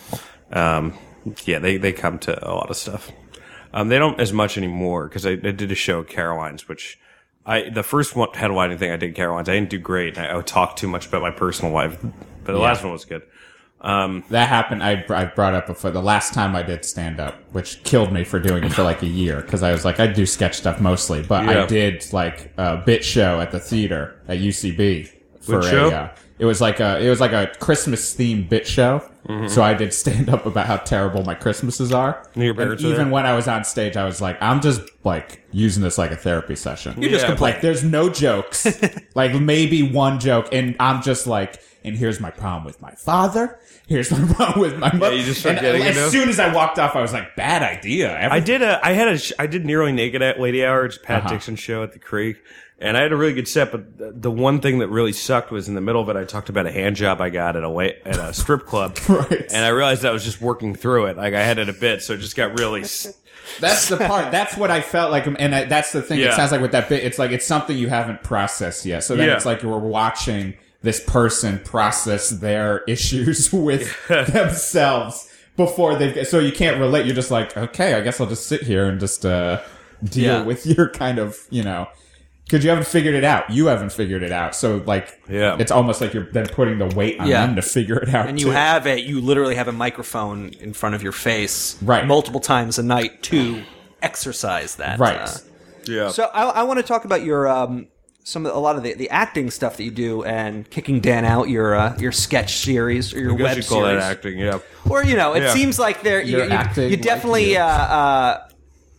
um, yeah, they they come to a lot of stuff. Um, they don't as much anymore because I, I did a show at Caroline's, which I the first one headlining thing I did Caroline's. I didn't do great. I, I would talk too much about my personal life, but the last one was good. That happened. I, I brought up before the last time I did stand up, which killed me for doing it for like a year because I was like, I do sketch stuff mostly, but Yeah. I did like a bit show at the theater at UCB for a. show? Uh, it was like a it was like a Christmas themed bit show. Mm-hmm. So I did stand up about how terrible my Christmases are. And your And parents are even there? when I was on stage, I was like, I'm just like using this like a therapy session. You're just Yeah. complaining. Like, there's no jokes. [LAUGHS] like, maybe one joke, and I'm just like, and here's my problem with my father. Here's my [LAUGHS] problem with my mother. you just start and getting as into- soon as I walked off, I was like, bad idea. Every- I did a, I had a, sh- I did nearly naked at Lady Hour. It's a Pat Uh-huh. Dixon show at the Creek, and I had a really good set. But the, the one thing that really sucked was in the middle of it. I talked about a hand job I got at a wa- at a strip club, [LAUGHS] Right. and I realized I was just working through it. Like I had it a bit, so it just got really. That's the part. That's what I felt like, and I, that's the thing. It sounds like with that bit, it's like it's something you haven't processed yet. So then Yeah. it's like you were watching this person process their [LAUGHS] issues with [LAUGHS] themselves before they. So you can't relate. You're just like, okay, I guess I'll just sit here and just uh, deal Yeah. with your kind of, you know. Because you haven't figured it out, you haven't figured it out. So like, Yeah. it's almost like you're then putting the weight on Yeah. them to figure it out. and you too. have it. you literally have a microphone in front of your face Right. multiple times a night to exercise that right, uh, Yeah. so I, I want to talk about your um some of, a lot of the, the acting stuff that you do and kicking Dan out your uh, your sketch series or your I guess web you call that series acting. Yeah. or you know it Yeah. seems like there you, You're you, acting you like definitely you. uh, uh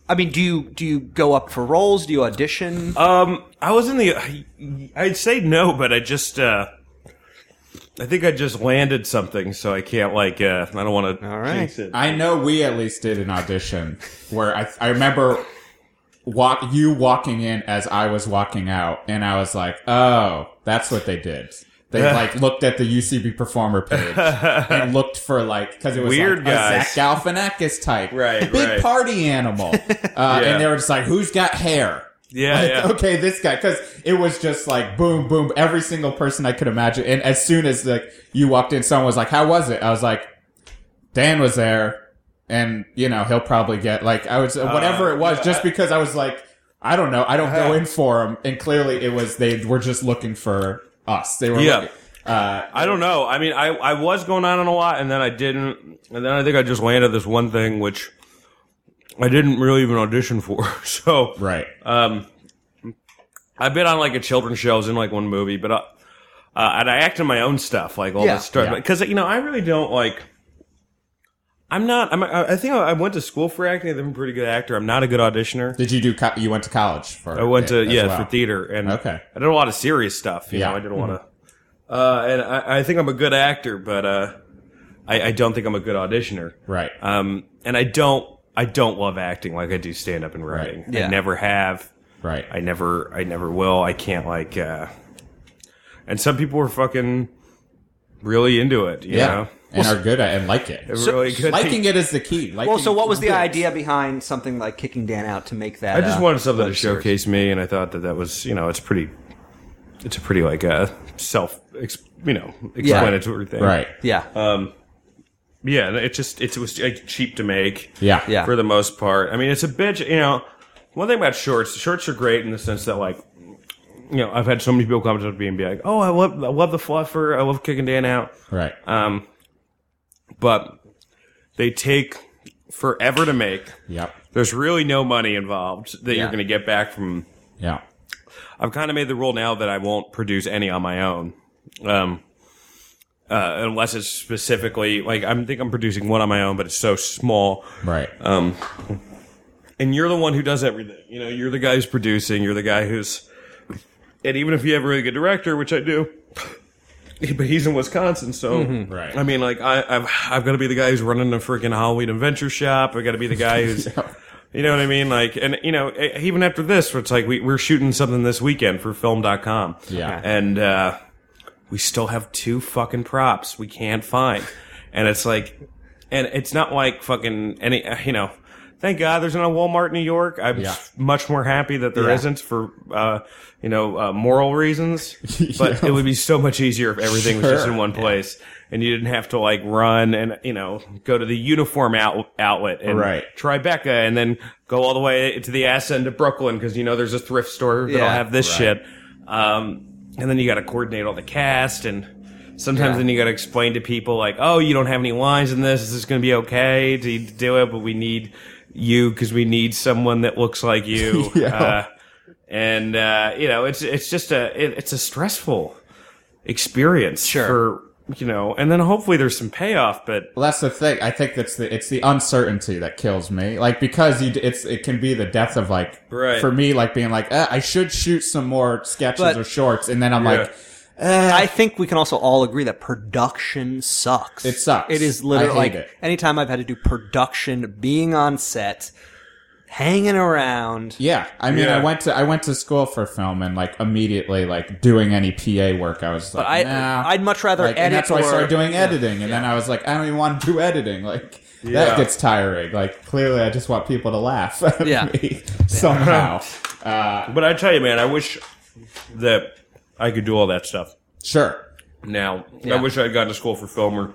I mean do you do you go up for roles do you audition Um, I was in the. I'd say no, but I just. uh I think I just landed something, so I can't like. uh I don't want to. All right. jinx it. I know we at least did an audition where I I remember walk you walking in as I was walking out, and I was like, oh, that's what they did. They like looked at the UCB performer page [LAUGHS] and looked for like because it was Weird like guys. a Zach Galifianakis type, Right, Big right. party animal, [LAUGHS] uh, and they were just like, who's got hair? Yeah, Like, yeah. okay, this guy, because it was just like boom, boom, every single person I could imagine. And as soon as like you walked in, someone was like, "How was it?" I was like, "Dan was there, and you know he'll probably get like I was whatever it was." yeah, just I- because I was like, I don't know, I don't go [LAUGHS] in for him, and clearly it was they were just looking for us. They were Yeah. looking- uh, I don't know. I mean, I, I was going on in a lot, and then I didn't, and then I think I just landed this one thing which I didn't really even audition for. [LAUGHS] So right. um, I've been on like a children's show, I was in like one movie, but uh, uh, and I act in my own stuff, like all Yeah. this stuff, Yeah. because you know I really don't like. I'm not. I'm. I I think I went to school for acting. I'm a pretty good actor. I'm not a good auditioner. Did you do? Co- you went to college for? I went to yeah well. for theater and Okay. I did a lot of serious stuff. You Yeah. know, I did a lot of, uh, and I, I think I'm a good actor, but uh, I, I don't think I'm a good auditioner. Right. Um, and I don't I don't love acting like I do stand up and writing. Right. Yeah. I never have. right. I never I never will. I can't like. uh And some people were fucking really into it. You yeah. know, And are good at and like it. They're really good. Liking it is the key. Liking well so what was the good. idea behind something like kicking Dan out to make that I just uh, wanted something to web series? showcase me, and I thought that that was, you know, it's pretty, it's a pretty like uh, self, you know, explanatory thing, Right. yeah Um, Yeah, and it just it was like, cheap to make, Yeah. Yeah. for the most part. I mean, it's a bitch, you know. One thing about shorts, shorts are great in the sense that like, you know, I've had so many people come up to me and be like, "Oh, I love, I love the fluffer, I love kicking Dan out," Right. um, but they take forever to make. yep. There's really no money involved that Yeah. you're going to get back from Yeah. I've kind of made the rule now that I won't produce any on my own, um, uh, unless it's specifically like I think I'm producing one on my own, but it's so small. Right. Um, and you're the one who does everything. You know, you're the guy who's producing. You're the guy who's, and even if you have a really good director, which I do, but he's in Wisconsin, so Right. I mean, like I, I've I've got to be the guy who's running the freaking Halloween adventure shop. I got to be the guy who's. [LAUGHS] You know what I mean? Like, and you know, even after this, it's like we, we're shooting something this weekend for film.com. Yeah. And, uh, we still have two fucking props we can't find. And it's like, and it's not like fucking any, uh, you know, thank God there's not a Walmart in New York. I'm Yeah. much more happy that there Yeah. not for, uh, you know, uh, moral reasons. [LAUGHS] But it would be so much easier if everything was just in one place and you didn't have to like run and, you know, go to the uniform out- outlet and Right. Tribeca and then go all the way to the ass end of Brooklyn because, you know, there's a thrift store that'll Yeah. have this Right. shit. Um, and then you got to coordinate all the cast and sometimes then you got to explain to people like, oh, you don't have any lines in this. Is this going to be okay to do it? But we need you because we need someone that looks like you. [LAUGHS] Yeah. uh, and uh, you know, it's it's just a it, it's a stressful experience Sure. for you know, and then hopefully there's some payoff. But Well, that's the thing. I think that's the it's the uncertainty that kills me. Like because you, it's it can be the death of like Right. for me like being like eh, I should shoot some more sketches But- or shorts, and then I'm Yeah. like eh, I think we can also all agree that production sucks. It sucks. It is literally hate like it. anytime I've had to do production, being on set, hanging around. yeah. I mean, Yeah. I went to I went to school for film, and like immediately like doing any PA work, I was like, But I, nah. I'd much rather Like, edit. and that's why I started doing editing, and then I was like, I don't even want to do editing. Like Yeah. that gets tiring. Like clearly, I just want people to laugh at Yeah. me [LAUGHS] somehow. uh, [LAUGHS] but I tell you, man, I wish that I could do all that stuff. sure. Now, Yeah. I wish I'd gone to school for filmer,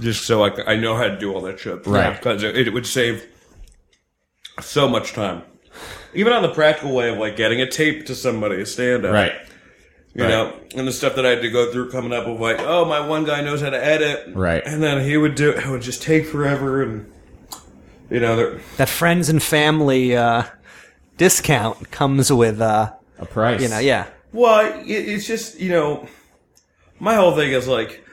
just so I know how to do all that shit. Right. Because it, it would save so much time. Even on the practical way of like getting a tape to somebody, a stand up. Right. You Right. know, and the stuff that I had to go through coming up with like, oh, my one guy knows how to edit. Right. And then he would do it would just take forever and, you know, that friends and family uh, discount comes with, uh, A price. you know, yeah. Well, it, it's just you know, my whole thing is like,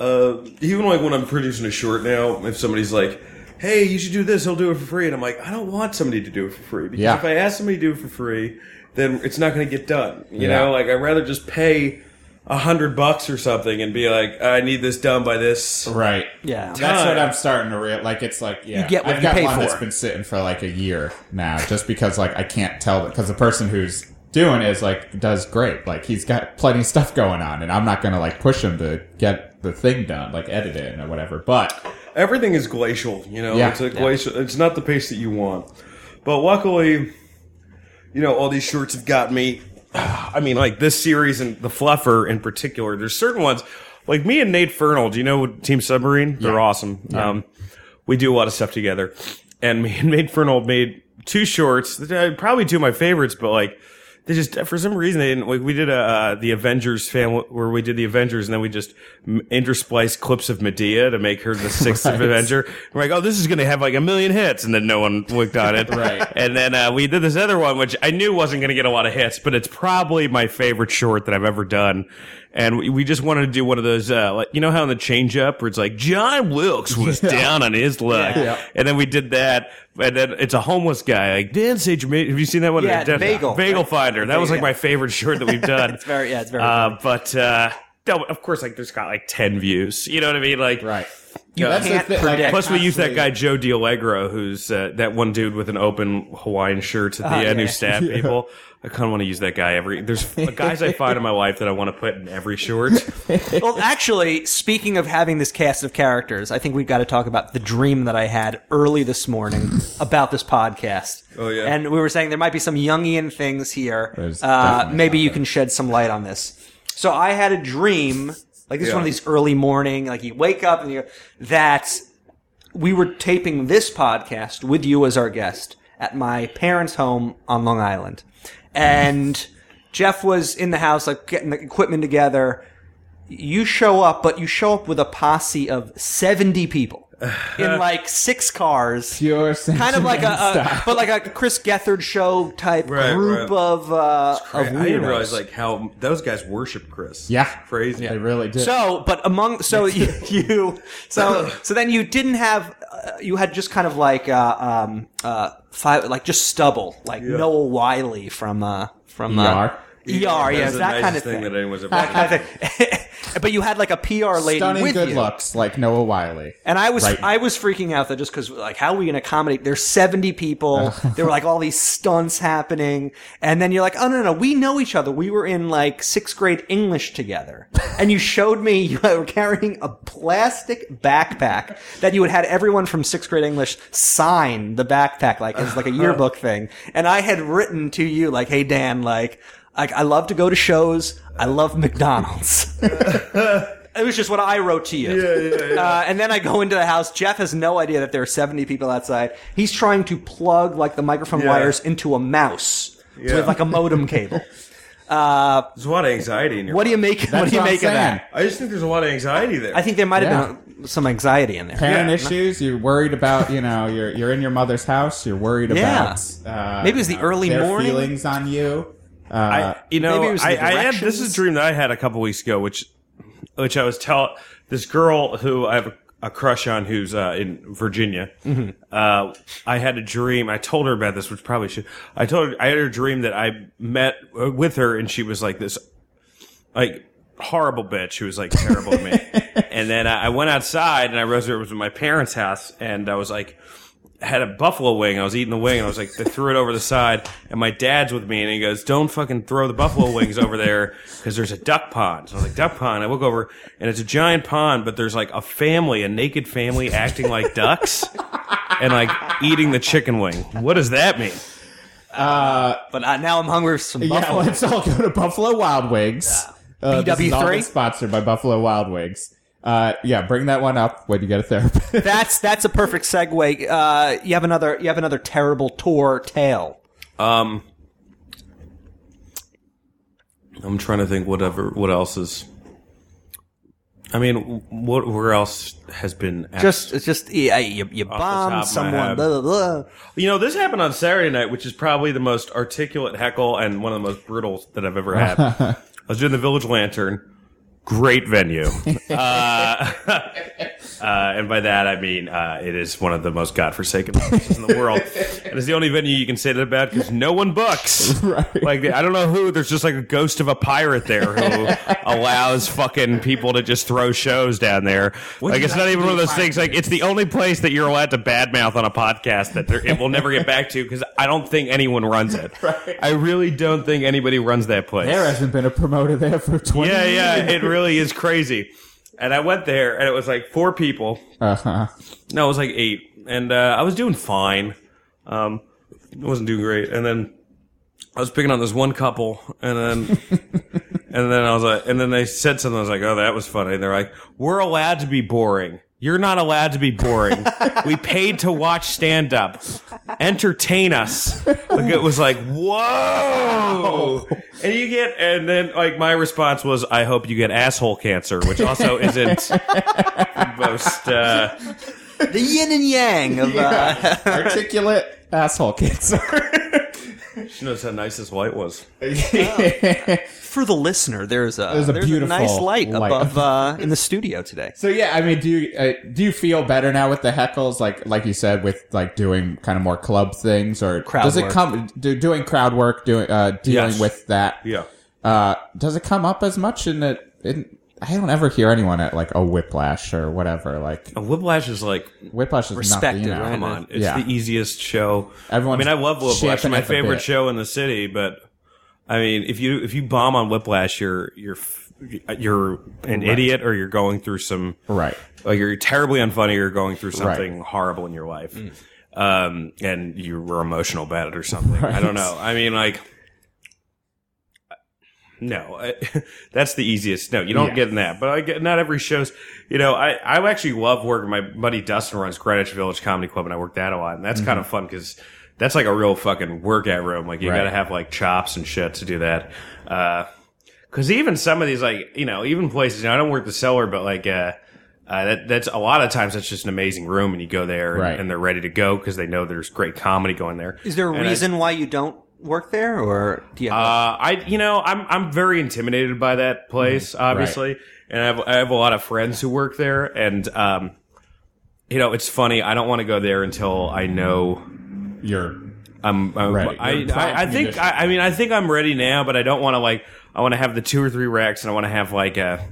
uh, even like when I'm producing a short now, if somebody's like, "Hey, you should do this," he'll do it for free, and I'm like, I don't want somebody to do it for free because Yeah. if I ask somebody to do it for free, then it's not going to get done. You Yeah. know, like I'd rather just pay a hundred bucks or something and be like, I need this done by this. Right. Yeah. That's what I'm starting to real like. It's like yeah, You get what I've you got pay one for. that's been sitting for like a year now, just because like I can't tell because the person who's doing is like does great. Like he's got plenty of stuff going on, and I'm not gonna like push him to get the thing done, like edit it or whatever. But Everything is glacial, you know. Yeah. It's a glacial. It's not the pace that you want. But luckily, you know, all these shorts have got me. [SIGHS] I mean, like this series and the Fluffer in particular. There's certain ones, like me and Nate Fernald. Do you know Team Submarine? They're Yeah. awesome. Um, we do a lot of stuff together, and me and [LAUGHS] Nate Fernald made two shorts. Probably two of my favorites, but like. They just for some reason they didn't like we did a uh, the Avengers fan where we did the Avengers and then we just m- interspliced clips of Madea to make her the sixth [LAUGHS] Right. Avenger. We're like, oh, this is gonna have like a million hits, and then no one looked on it. [LAUGHS] Right. And then uh, we did this other one, which I knew wasn't gonna get a lot of hits, but it's probably my favorite short that I've ever done. And we, we just wanted to do one of those, uh, like you know how in the change up where it's like John Wilkes was [LAUGHS] Yeah. down on his luck, Yeah. and then we did that, and then it's a homeless guy like Dan Sage. Have you seen that one? Yeah, Dan- Bagel. Bagel Finder. That was like my favorite short that we've done. [LAUGHS] It's very, yeah, it's very. Uh, but uh, no, of course, like there's got like ten views. You know what I mean? Like, right, You That's the can't thi- like, predict. Plus, we use that guy Joe D'Allegro, who's uh, that one dude with an open Hawaiian shirt at the Ah, end yeah. who stabbed [LAUGHS] people. I kind of want to use that guy every. There's guys I find in my life that I want to put in every short. [LAUGHS] well, actually, speaking of having this cast of characters, I think we've got to talk about the dream that I had early this morning about this podcast. Oh, yeah. And we were saying there might be some Jungian things here. Uh, maybe you something. can shed some light on this. So I had a dream, like this is one of these early morning, like you wake up and you that we were taping this podcast with you as our guest at my parents' home on Long Island. And Jeff was in the house, like getting the equipment together. You show up, but you show up with a posse of 70 people in [LAUGHS] like six cars. pure Kind of like a, a but like a Chris Gethard show type Right, group right. of uh, of I didn't weirdos. realize like how those guys worship Chris. Yeah. crazy. They really did. So, but among so you, [LAUGHS] you so so then you didn't have uh, you had just kind of like uh, um uh five like just stubble like Noah Wyle from uh from uh, ER? ER, yeah, That's it's that kind of nicest thing. that anyone's ever That kind of [LAUGHS] thing. [LAUGHS] but you had like a PR lady Stunning with good you. looks like Noah Wyle. And I was Right. I was freaking out that just because like how are we going to accommodate? There's 70 people. [LAUGHS] there were like all these stunts happening, and then you're like, oh no no, we know each other. We were in like sixth grade English together, and you showed me you were carrying a plastic backpack that you had had everyone from sixth grade English sign the backpack like as like a yearbook thing, and I had written to you like, hey Dan, like. Like I love to go to shows. I love McDonald's. [LAUGHS] It was just what I wrote to you. Yeah, Uh, and then I go into the house. Jeff has no idea that there are 70 people outside. He's trying to plug like the microphone Yeah. wires into a mouse Yeah. with like a modem cable. [LAUGHS] There's a lot of anxiety in your What do you make? what do you make of that? I just think there's a lot of anxiety there. I think there might have Yeah. been some anxiety in there. Parent Yeah. issues. You're worried about. You know, you're you're in your mother's house. You're worried Yeah. about. Uh, Maybe it was the know, early their morning. feelings on you. Uh, I, you know, Maybe it was the I, I had this is a dream that I had a couple weeks ago, which, which I was tell this girl who I have a, a crush on, who's uh, in Virginia. Mm-hmm. Uh, I had a dream. I told her about this, which probably should. I told her I had a dream that I met uh, with her, and she was like this, like horrible bitch. who was like terrible to me. [LAUGHS] And then I I went outside, and I realized it was at my parents' house, and I was like had a buffalo wing. I was eating the wing, and I was like, they threw it over the side, and my dad's with me, and he goes, "Don't fucking throw the buffalo wings over there because there's a duck pond." So I was like, "Duck pond." I look over, and it's a giant pond, but there's like a family, a naked family, acting like ducks, and like eating the chicken wing. What does that mean? Uh, But uh, now I'm hungry for some yeah, buffalo. let's all go to Buffalo Wild Wings. Uh, this is all BW3? been sponsored by Buffalo Wild Wings. Uh, yeah, bring that one up when you get a therapist. [LAUGHS] That's that's a perfect segue. Uh, you have another you have another terrible tour tale. Um, I'm trying to think whatever what else is. I mean, what where else has been asked? Just it's just yeah, you, you top bomb someone. Blah, blah, blah. You know, this happened on Saturday night, which is probably the most articulate heckle and one of the most brutal that I've ever had. [LAUGHS] I was doing the Village Lantern. Great venue. [LAUGHS] uh, [LAUGHS] uh, and by that, I mean, uh, it is one of the most godforsaken places in the world. [LAUGHS] And it's the only venue you can say that about because no one books. [LAUGHS] Right. Like, I don't know who, there's just like a ghost of a pirate there who [LAUGHS] allows fucking people to just throw shows down there. Like, it's not even one of those things. Like, it's the only place that you're allowed to badmouth on a podcast that there, it will never get back to because I don't think anyone runs it. Right. I really don't think anybody runs that place. there hasn't been a promoter there for 20 Yeah, years. yeah, it really is crazy. And I went there, and it was like four people. Uh-huh. No, it was like eight, and uh, I was doing fine. Um, I wasn't doing great, and then I was picking on this one couple, and then [LAUGHS] and then I was like, and then they said something. I was like, oh, that was funny. And they're like, we're allowed to be boring. You're not allowed to be boring. we paid to watch stand up. Entertain us. Like it was like, whoa. And you get, and then like my response was, I hope you get asshole cancer, which also isn't the most, uh, The yin and yang of uh, [LAUGHS] Articulate asshole cancer. [LAUGHS] she knows how nice this light was. [LAUGHS] [LAUGHS] for the listener. There's a There's a nice beautiful light, light. above uh, in the studio today. So yeah, I mean, do you uh, do you feel better now with the heckles, like like you said, with like doing kind of more club things, or Crowd does it work. come do, doing crowd work, doing uh, dealing Yes. with that? Yeah. Uh, does it come up as much in the? In, I don't ever hear anyone at like a whiplash or whatever. Like A Whiplash is like, whiplash is Respected, nothing. You know. come on, it's Yeah. the easiest show. Everyone's I mean, I love Whiplash. My favorite show in the city, but I mean, if you if you bomb on Whiplash, you're you're you're an idiot, or you're going through some Right. like you're terribly unfunny, or you're going through something horrible in your life, um, and you were emotional about it or something. I don't know. I mean, like. No, I, [LAUGHS] that's the easiest. No, you don't Yeah. get in that. But I get not every show's. You know, I I actually love working. My buddy Dustin runs Greenwich Village Comedy Club, and I work that a lot, and that's kind of fun because that's like a real fucking workout room. Like you Mm-hmm. Right. got to have like chops and shit to do that. Because even some of these, like you know, even places. You know, I don't work the cellar, but like. uh uh, that, that's a lot of times that's just an amazing room and you go there and, Right. and they're ready to go because they know there's great comedy going there. Is there a And I- reason why you don't work there, or do you? Have uh, I, you know, I'm I'm very intimidated by that place, obviously, and I have I have a lot of friends who work there, and um, you know, it's funny. I don't want to go there until I know You're I'm, I'm Ready. I, You're in I, I think. I, I mean I think I'm ready now, but I don't want to like I want to have the two or three racks, and I want to have like a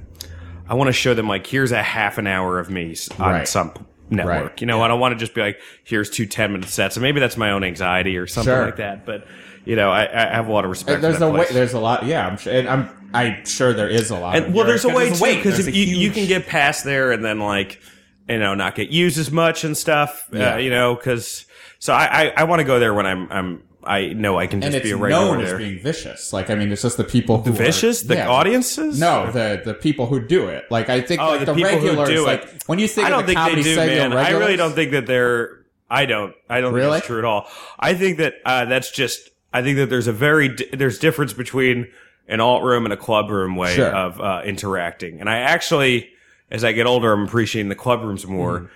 I want to show them like here's a half an hour of me on Right. some network. Right. You know, I don't want to just be like here's two 10 minute sets, and maybe that's my own anxiety or something Sure. like that. But you know, I, I have a lot of respect. there's for that a way. There's a lot. Yeah, I'm sure. And I'm. I'm sure there is a lot. And well, there's a way there's too because There's if a you, you can get past there and then like you know not get used as much and stuff. Yeah. Uh, you know, because so I I, I want to go there when I'm I'm I know I can just be a regular known as being vicious. Like I mean, it's just the people who Vicious, are, the yeah. audiences. No, the the people who do it. Like I think Oh, like the the, people who regulars. do it. like when you think I don't of the think they comedy do, Cellar man. I really don't think that they're. I don't. I don't Really? think it's true at all. I think that uh, that's just. I think that there's a very di- there's difference between an alt room and a club room way Sure. of uh, interacting, and I actually, as I get older, I'm appreciating the club rooms more.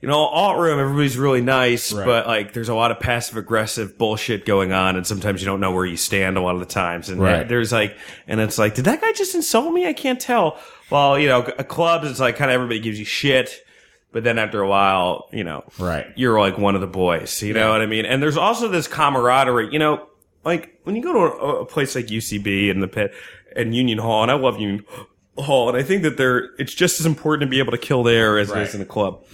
You know, alt room, everybody's really nice. Right. but like, there's a lot of passive aggressive bullshit going on, and sometimes you don't know where you stand a lot of the times. And Right. there's like, and it's like, did that guy just insult me? I can't tell. Well, you know, a club is like kind of everybody gives you shit, but then after a while, you know, Right. you're like one of the boys. You know what I mean? And there's also this camaraderie. You know, like when you go to a, a place like UCB and the pit and Union Hall, and I love Union Hall, and I think that there it's just as important to be able to kill there as it is Right. in a club.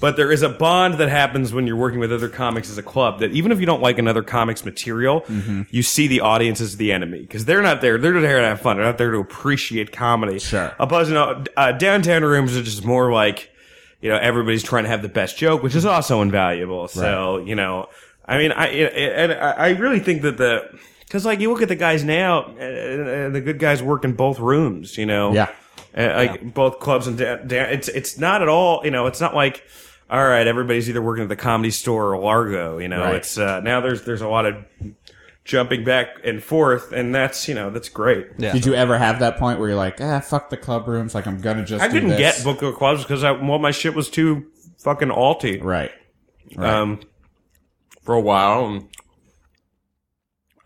But there is a bond that happens when you're working with other comics as a club that even if you don't like another comic's material, Mm-hmm. you see the audience as the enemy because they're not there. They're there to have fun. They're not there to appreciate comedy. Sure. Opposed, know, uh, downtown rooms are just more like, you know, everybody's trying to have the best joke, which is also invaluable. So, you know, I mean, I, and I really think that the, cause like you look at the guys now, and, the good guys work in both rooms, you know? Yeah. Uh, like both clubs and da- da- it's, it's not at all, you know, it's not like, all right, everybody's either working at the comedy store or Largo, you know, Right. it's, uh, now there's, there's a lot of jumping back and forth and that's, you know, that's great. Yeah. Did you ever have that point where you're like, ah, fuck the club rooms. Like I'm gonna just. I do couldn't this. get book of clubs because I, well, my shit was too fucking alty. Right. um, for a while. And,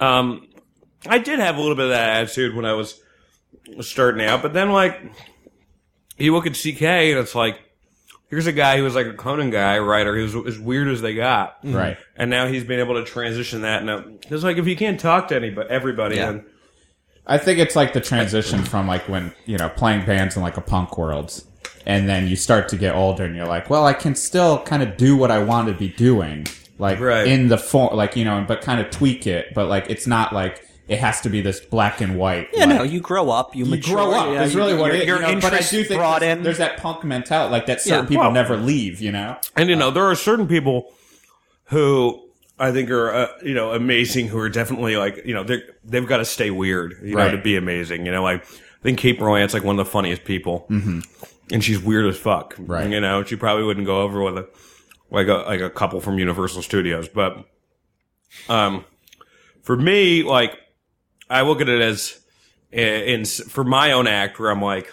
um, I did have a little bit of that attitude when I was starting out, but then like you look at CK and it's like here's a guy who was like a Conan guy writer was as weird as they got, mm-hmm. Right. and now he's been able to transition that. Now it's like if you can't talk to anybody, everybody, Yeah. then I think it's like the transition from like when you know playing bands in like a punk world, and then you start to get older, and you're like, well, I can still kind of do what I want to be doing, like Right. in the form, like you know, but kind of tweak it, but like it's not like it has to be this black and white. Yeah, like, no, you grow up, you, you mature. grow up. yeah, is you- really what your, it is. your you know, but I interests do think brought there's, in. there's that punk mentality, like that certain Yeah. people Well- never leave. You know, And you know, there are certain people who I think are uh, you know amazing who are definitely like you know they they've got to stay weird you know Right. to be amazing. You know, like I think Kate Berlant's like one of the funniest people, mm-hmm. and she's weird as fuck. Right. You know, she probably wouldn't go over with a like a like a couple from Universal Studios, but um, for me, like I look at it as in, in for my own act where I'm like,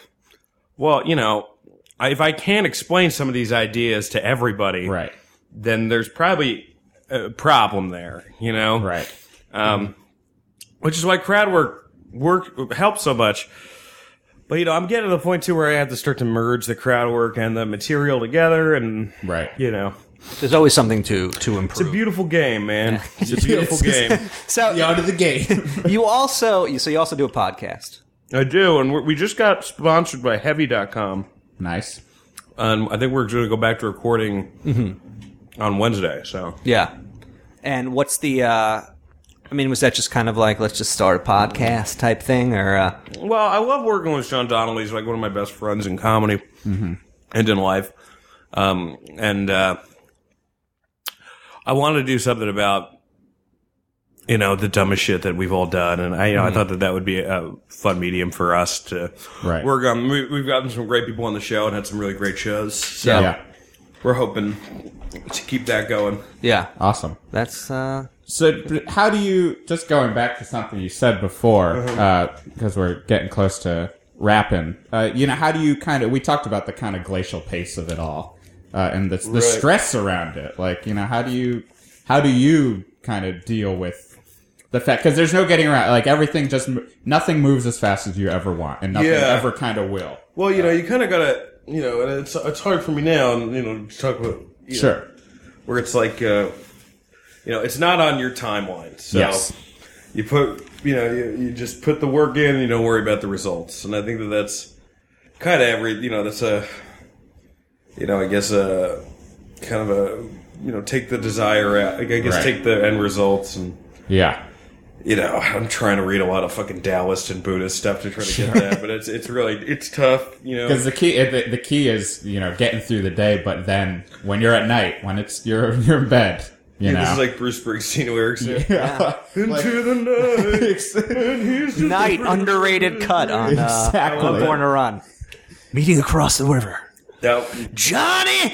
well, you know. If I can't explain some of these ideas to everybody, right, then there's probably a problem there, you know? right, Um, which is why crowd work, work helps so much. But, you know, I'm getting to the point too where I have to start to merge the crowd work and the material together and, right. you know, There's always something to to improve. it's a beautiful game, man. It's a beautiful [LAUGHS] game. so The out of the game. [LAUGHS] you also you- so you also do a podcast. I do. And we're, we just got sponsored by Heavy.com. nice. And I think we're going to go back to recording on Wednesday. So, Yeah. And what's the uh I mean, was that just kind of like let's just start a podcast type thing, or uh, Well, I love working with Sean Donnelly. He's like one of my best friends in comedy and in life. Um, and uh, I wanted to do something about, you know, the dumbest shit that we've all done. And I, you know, I thought that that would be a fun medium for us to Right. work on. We, we've gotten some great people on the show and had some really great shows. So Yeah. yeah. we're hoping to keep that going. yeah, Awesome. that's uh, So, how do you just going back to something you said before, because we're getting close to wrapping? Uh, you know, how do you kind of? We talked about the kind of glacial pace of it all, uh, and the, the Right. stress around it. Like, you know, how do you how do you kind of deal with the fact? Because there's no getting around. Like everything just nothing moves as fast as you ever want, and nothing Yeah. ever kind of will. Well, you know, you kind of got to, you know, and it's, it's hard for me now, and, you know, to talk about, you know, Sure. where it's like uh, you know, it's not on your timeline. So Yes. you put, you know, you, you just put the work in and you don't worry about the results. And I think that that's kind of every, you know, that's a, you know, I guess a kind of a, you know, take the desire out. I guess Right. take the end results and, Yeah. you know, I'm trying to read a lot of fucking Taoist and Buddhist stuff to try to get that, but it's it's really it's tough, you know. Because the key, the, the key is you know getting through the day, but then when you're at night, when it's you're [LAUGHS] you're in bed, you know. This is like Bruce Springsteen lyrics. Yeah. [LAUGHS] yeah. [LAUGHS] Into the night, and here's just Night underrated cut on uh, Exactly. on Born to Run. Meeting across the river, Now, Johnny.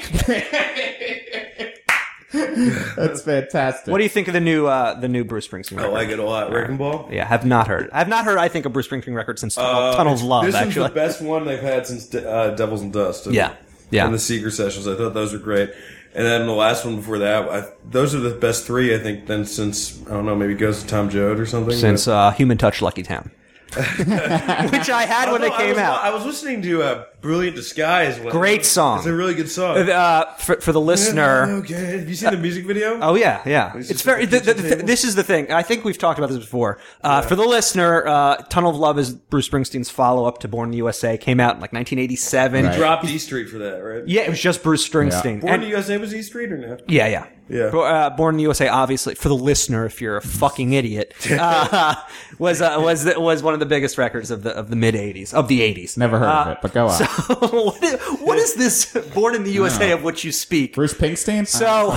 That's fantastic. What do you think of the new uh, the new Bruce Springsteen? I Record? like it a lot. Wrecking Ball. Yeah, have not heard. I've not heard. I think a Bruce Springsteen record since Tunnel, Uh, Tunnel of Love. This actually, is the best one they've had since uh, Devils and Dust. And, Yeah. Yeah. And the Seeger Sessions. I thought those were great. And then the last one before that, I, those are the best three I think. Then since I don't know, maybe Ghost of Tom Joad or something. since uh, Human Touch, Lucky Town, which I had when it Although I came was, out. I was listening to uh, "Brilliant Disguise." When, Great song. It's a really good song. Uh, for, for the listener, Okay. Have you seen the music video? Oh yeah, yeah. It's, just very. at the The, the, kitchen the, table? this is the thing. I think we've talked about this before. Uh, For the listener, uh, "Tunnel of Love" is Bruce Springsteen's follow-up to "Born in the USA." Came out in like 1987. Right. Dropped E Street for that, right? Yeah, it was just Bruce Springsteen. Born in And- the USA was E Street or no? yeah, yeah, Yeah. Uh, Born in the USA, obviously, for the listener, if you're a fucking idiot, [LAUGHS] uh, was uh, was the, was one of the biggest records of the of the mid '80s, of the '80s. Never heard of Uh, it, but go on. So, [LAUGHS] what, is, what is this "Born in the USA" of which you speak? Bruce Pinkstein. So,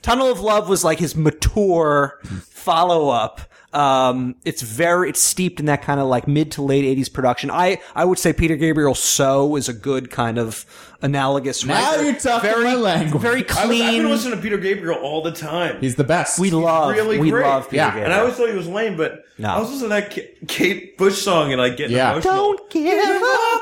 Tunnel of Love was like his mature follow up. Um, it's very, it's steeped in that kind of like mid to late '80s production. I, I would say Peter Gabriel "So" is a good kind of analogous. Now record. you're talking very, my language. Very I was, I've clean. been listening to Peter Gabriel all the time. He's the best. we love, really we great. love Peter Yeah. Gabriel. and I always thought he was lame, but No. I was listening to that Kate Bush song and like get Yeah. emotional. don't give up.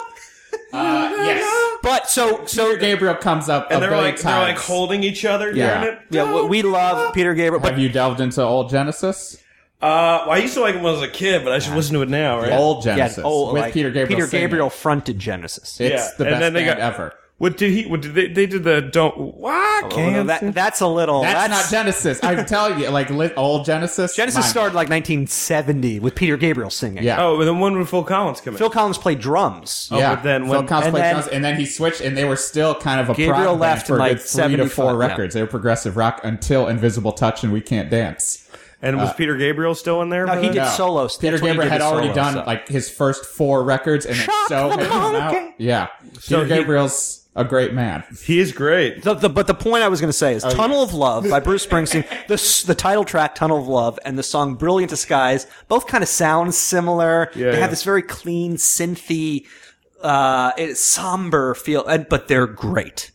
Uh, yes. But so, so Peter Gabriel comes up a And they're billion like they're like holding each other Yeah. it. yeah, we- we love Peter Gabriel. But Have you delved into old Genesis? Uh, well, I used to like him when I was a kid, but I should listen to it now, right? Old yeah, Genesis oh, with like, Peter Gabriel. Peter singing. Gabriel fronted Genesis. It's Yeah. the And best then they band got- ever. What did he? What did they? They did the don't. Why Oh, no, can't that, that's a little. That's, That's, not Genesis. I'm [LAUGHS] telling you, like li- old Genesis. Genesis mine- started like 1970 with Peter Gabriel singing. Yeah. Oh, and then when would Phil Collins come in? Phil Collins played drums. yeah. but then Phil Collins and played then- drums, and then he switched, and they were still kind of a Gabriel prog band left for in, a like, three to 75, four yeah. records. They were progressive rock until Invisible Touch and We Can't Dance. And was Peter Gabriel still in there? No, for he that? did No. solo. Peter That's when he Gabriel did had the already solo done stuff. like his first four records, and then Shock so the had come out. Yeah, So Peter he- Gabriel's a great man. He is great. The, the, but the point I was going to say is "Tunnel of Love" by Bruce Springsteen. [LAUGHS] the s- the title track "Tunnel of Love" and the song "Brilliant Disguise" both kind of sound similar. Yeah, they yeah. have this very clean, synthy, uh, it's somber feel, and, but they're great.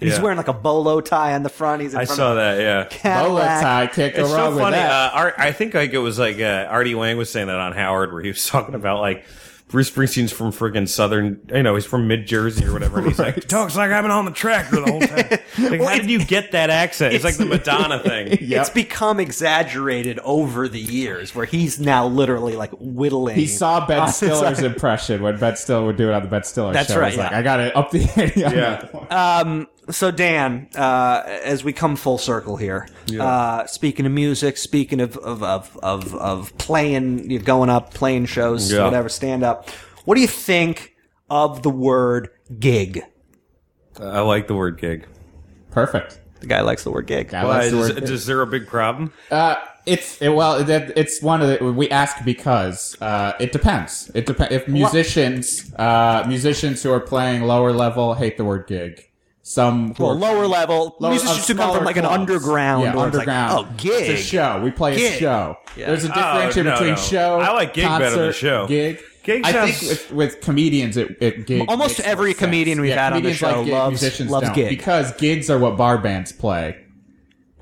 And He's Yeah. wearing like a bolo tie on the front. He's in I front saw of that. Yeah. a Cadillac. Bolo tie, can't go It's wrong so with funny. that. Uh, Art, I think like it was like uh, Artie Lange was saying that on Howard, where he was [LAUGHS] talking about like Bruce Springsteen's from friggin' southern, you know, he's from mid Jersey or whatever, and he's like [LAUGHS] talks like I've been on the tractor the whole time. [LAUGHS] Like, how did you get that accent? It's, like the Madonna thing. Yep. It's become exaggerated over the years, where he's now literally like whittling. He saw Ben Stiller's impression when Ben Stiller would do it on the Ben Stiller That's show. right, He's like, yeah. I got to up the ante Yeah. Um, so Dan, uh, as we come full circle here, uh, speaking of music, speaking of of of of, of playing, you know, going up, playing shows, Yeah. whatever, stand up. What do you think of the word gig? I like the word gig. Perfect. The guy likes the word gig. I Why, like the is, word- is there a big problem? Uh, it's it, well, it, it's one of the we ask because uh, it depends. It depends if musicians uh, musicians who are playing lower level hate the word gig. Some who Well, are- lower level lower- musicians who come from smaller like an underground, yeah, or it's like, underground. oh, gig. It's a show. We play a show. Yeah. There's a differentiation Oh, no, between no. show. I like gig better than show. Gig. Gig I sounds- think with, with comedians, it, it gig. Almost makes every more sense. comedian we've Yeah, had on the show like gig, loves- musicians loves gig. because gigs are what bar bands play.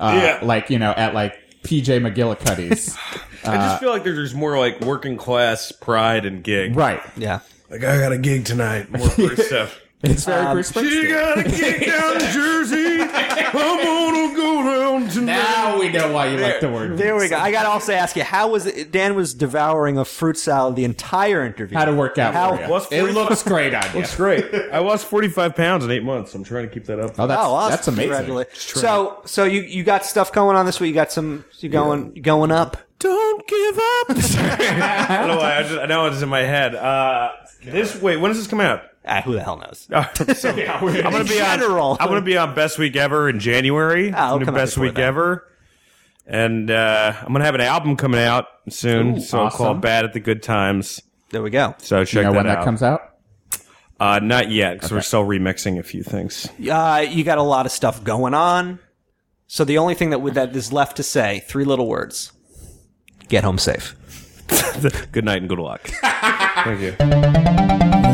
Uh, Yeah. like you know, at like PJ McGillicuddy's. [LAUGHS] I just feel like there's more like working class pride and gig. right. Yeah. Like I got a gig tonight. More [LAUGHS] Bruce stuff. It's very Um, Bruce You Springsteen. got a gig down in Jersey. I'm gonna go down now we know why you like the word. There we go. I gotta also ask you, how was it? Dan was devouring a fruit salad the entire interview. How to work out How- for you. What's it looks great on you. It's great. I lost 45 pounds in eight months. I'm trying to keep that up. Oh, that's, Oh, awesome. that's amazing. Congratulations. So, so you, you got stuff going on this week. You got some, you going, you going up. Don't give up. [LAUGHS] I don't know why. I, just, I know it's in my head. Uh, this wait, when does this come out? Ah, who the hell knows? [LAUGHS] So, [LAUGHS] I'm gonna be on. I'm gonna be on Best Week Ever in January. It'll I'm gonna come do out Best Week that. Ever, and uh, I'm gonna have an album coming out soon. Ooh, so awesome. called Bad at the Good Times. There we go. So check You know that when out. that comes out? Uh, not yet, because we're still remixing a few things. Uh, you got a lot of stuff going on. So the only thing that would, that is left to say, three little words. Get home safe. [LAUGHS] good night and good luck. Thank you.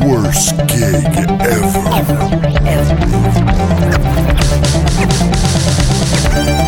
Worst gig ever. ever, ever.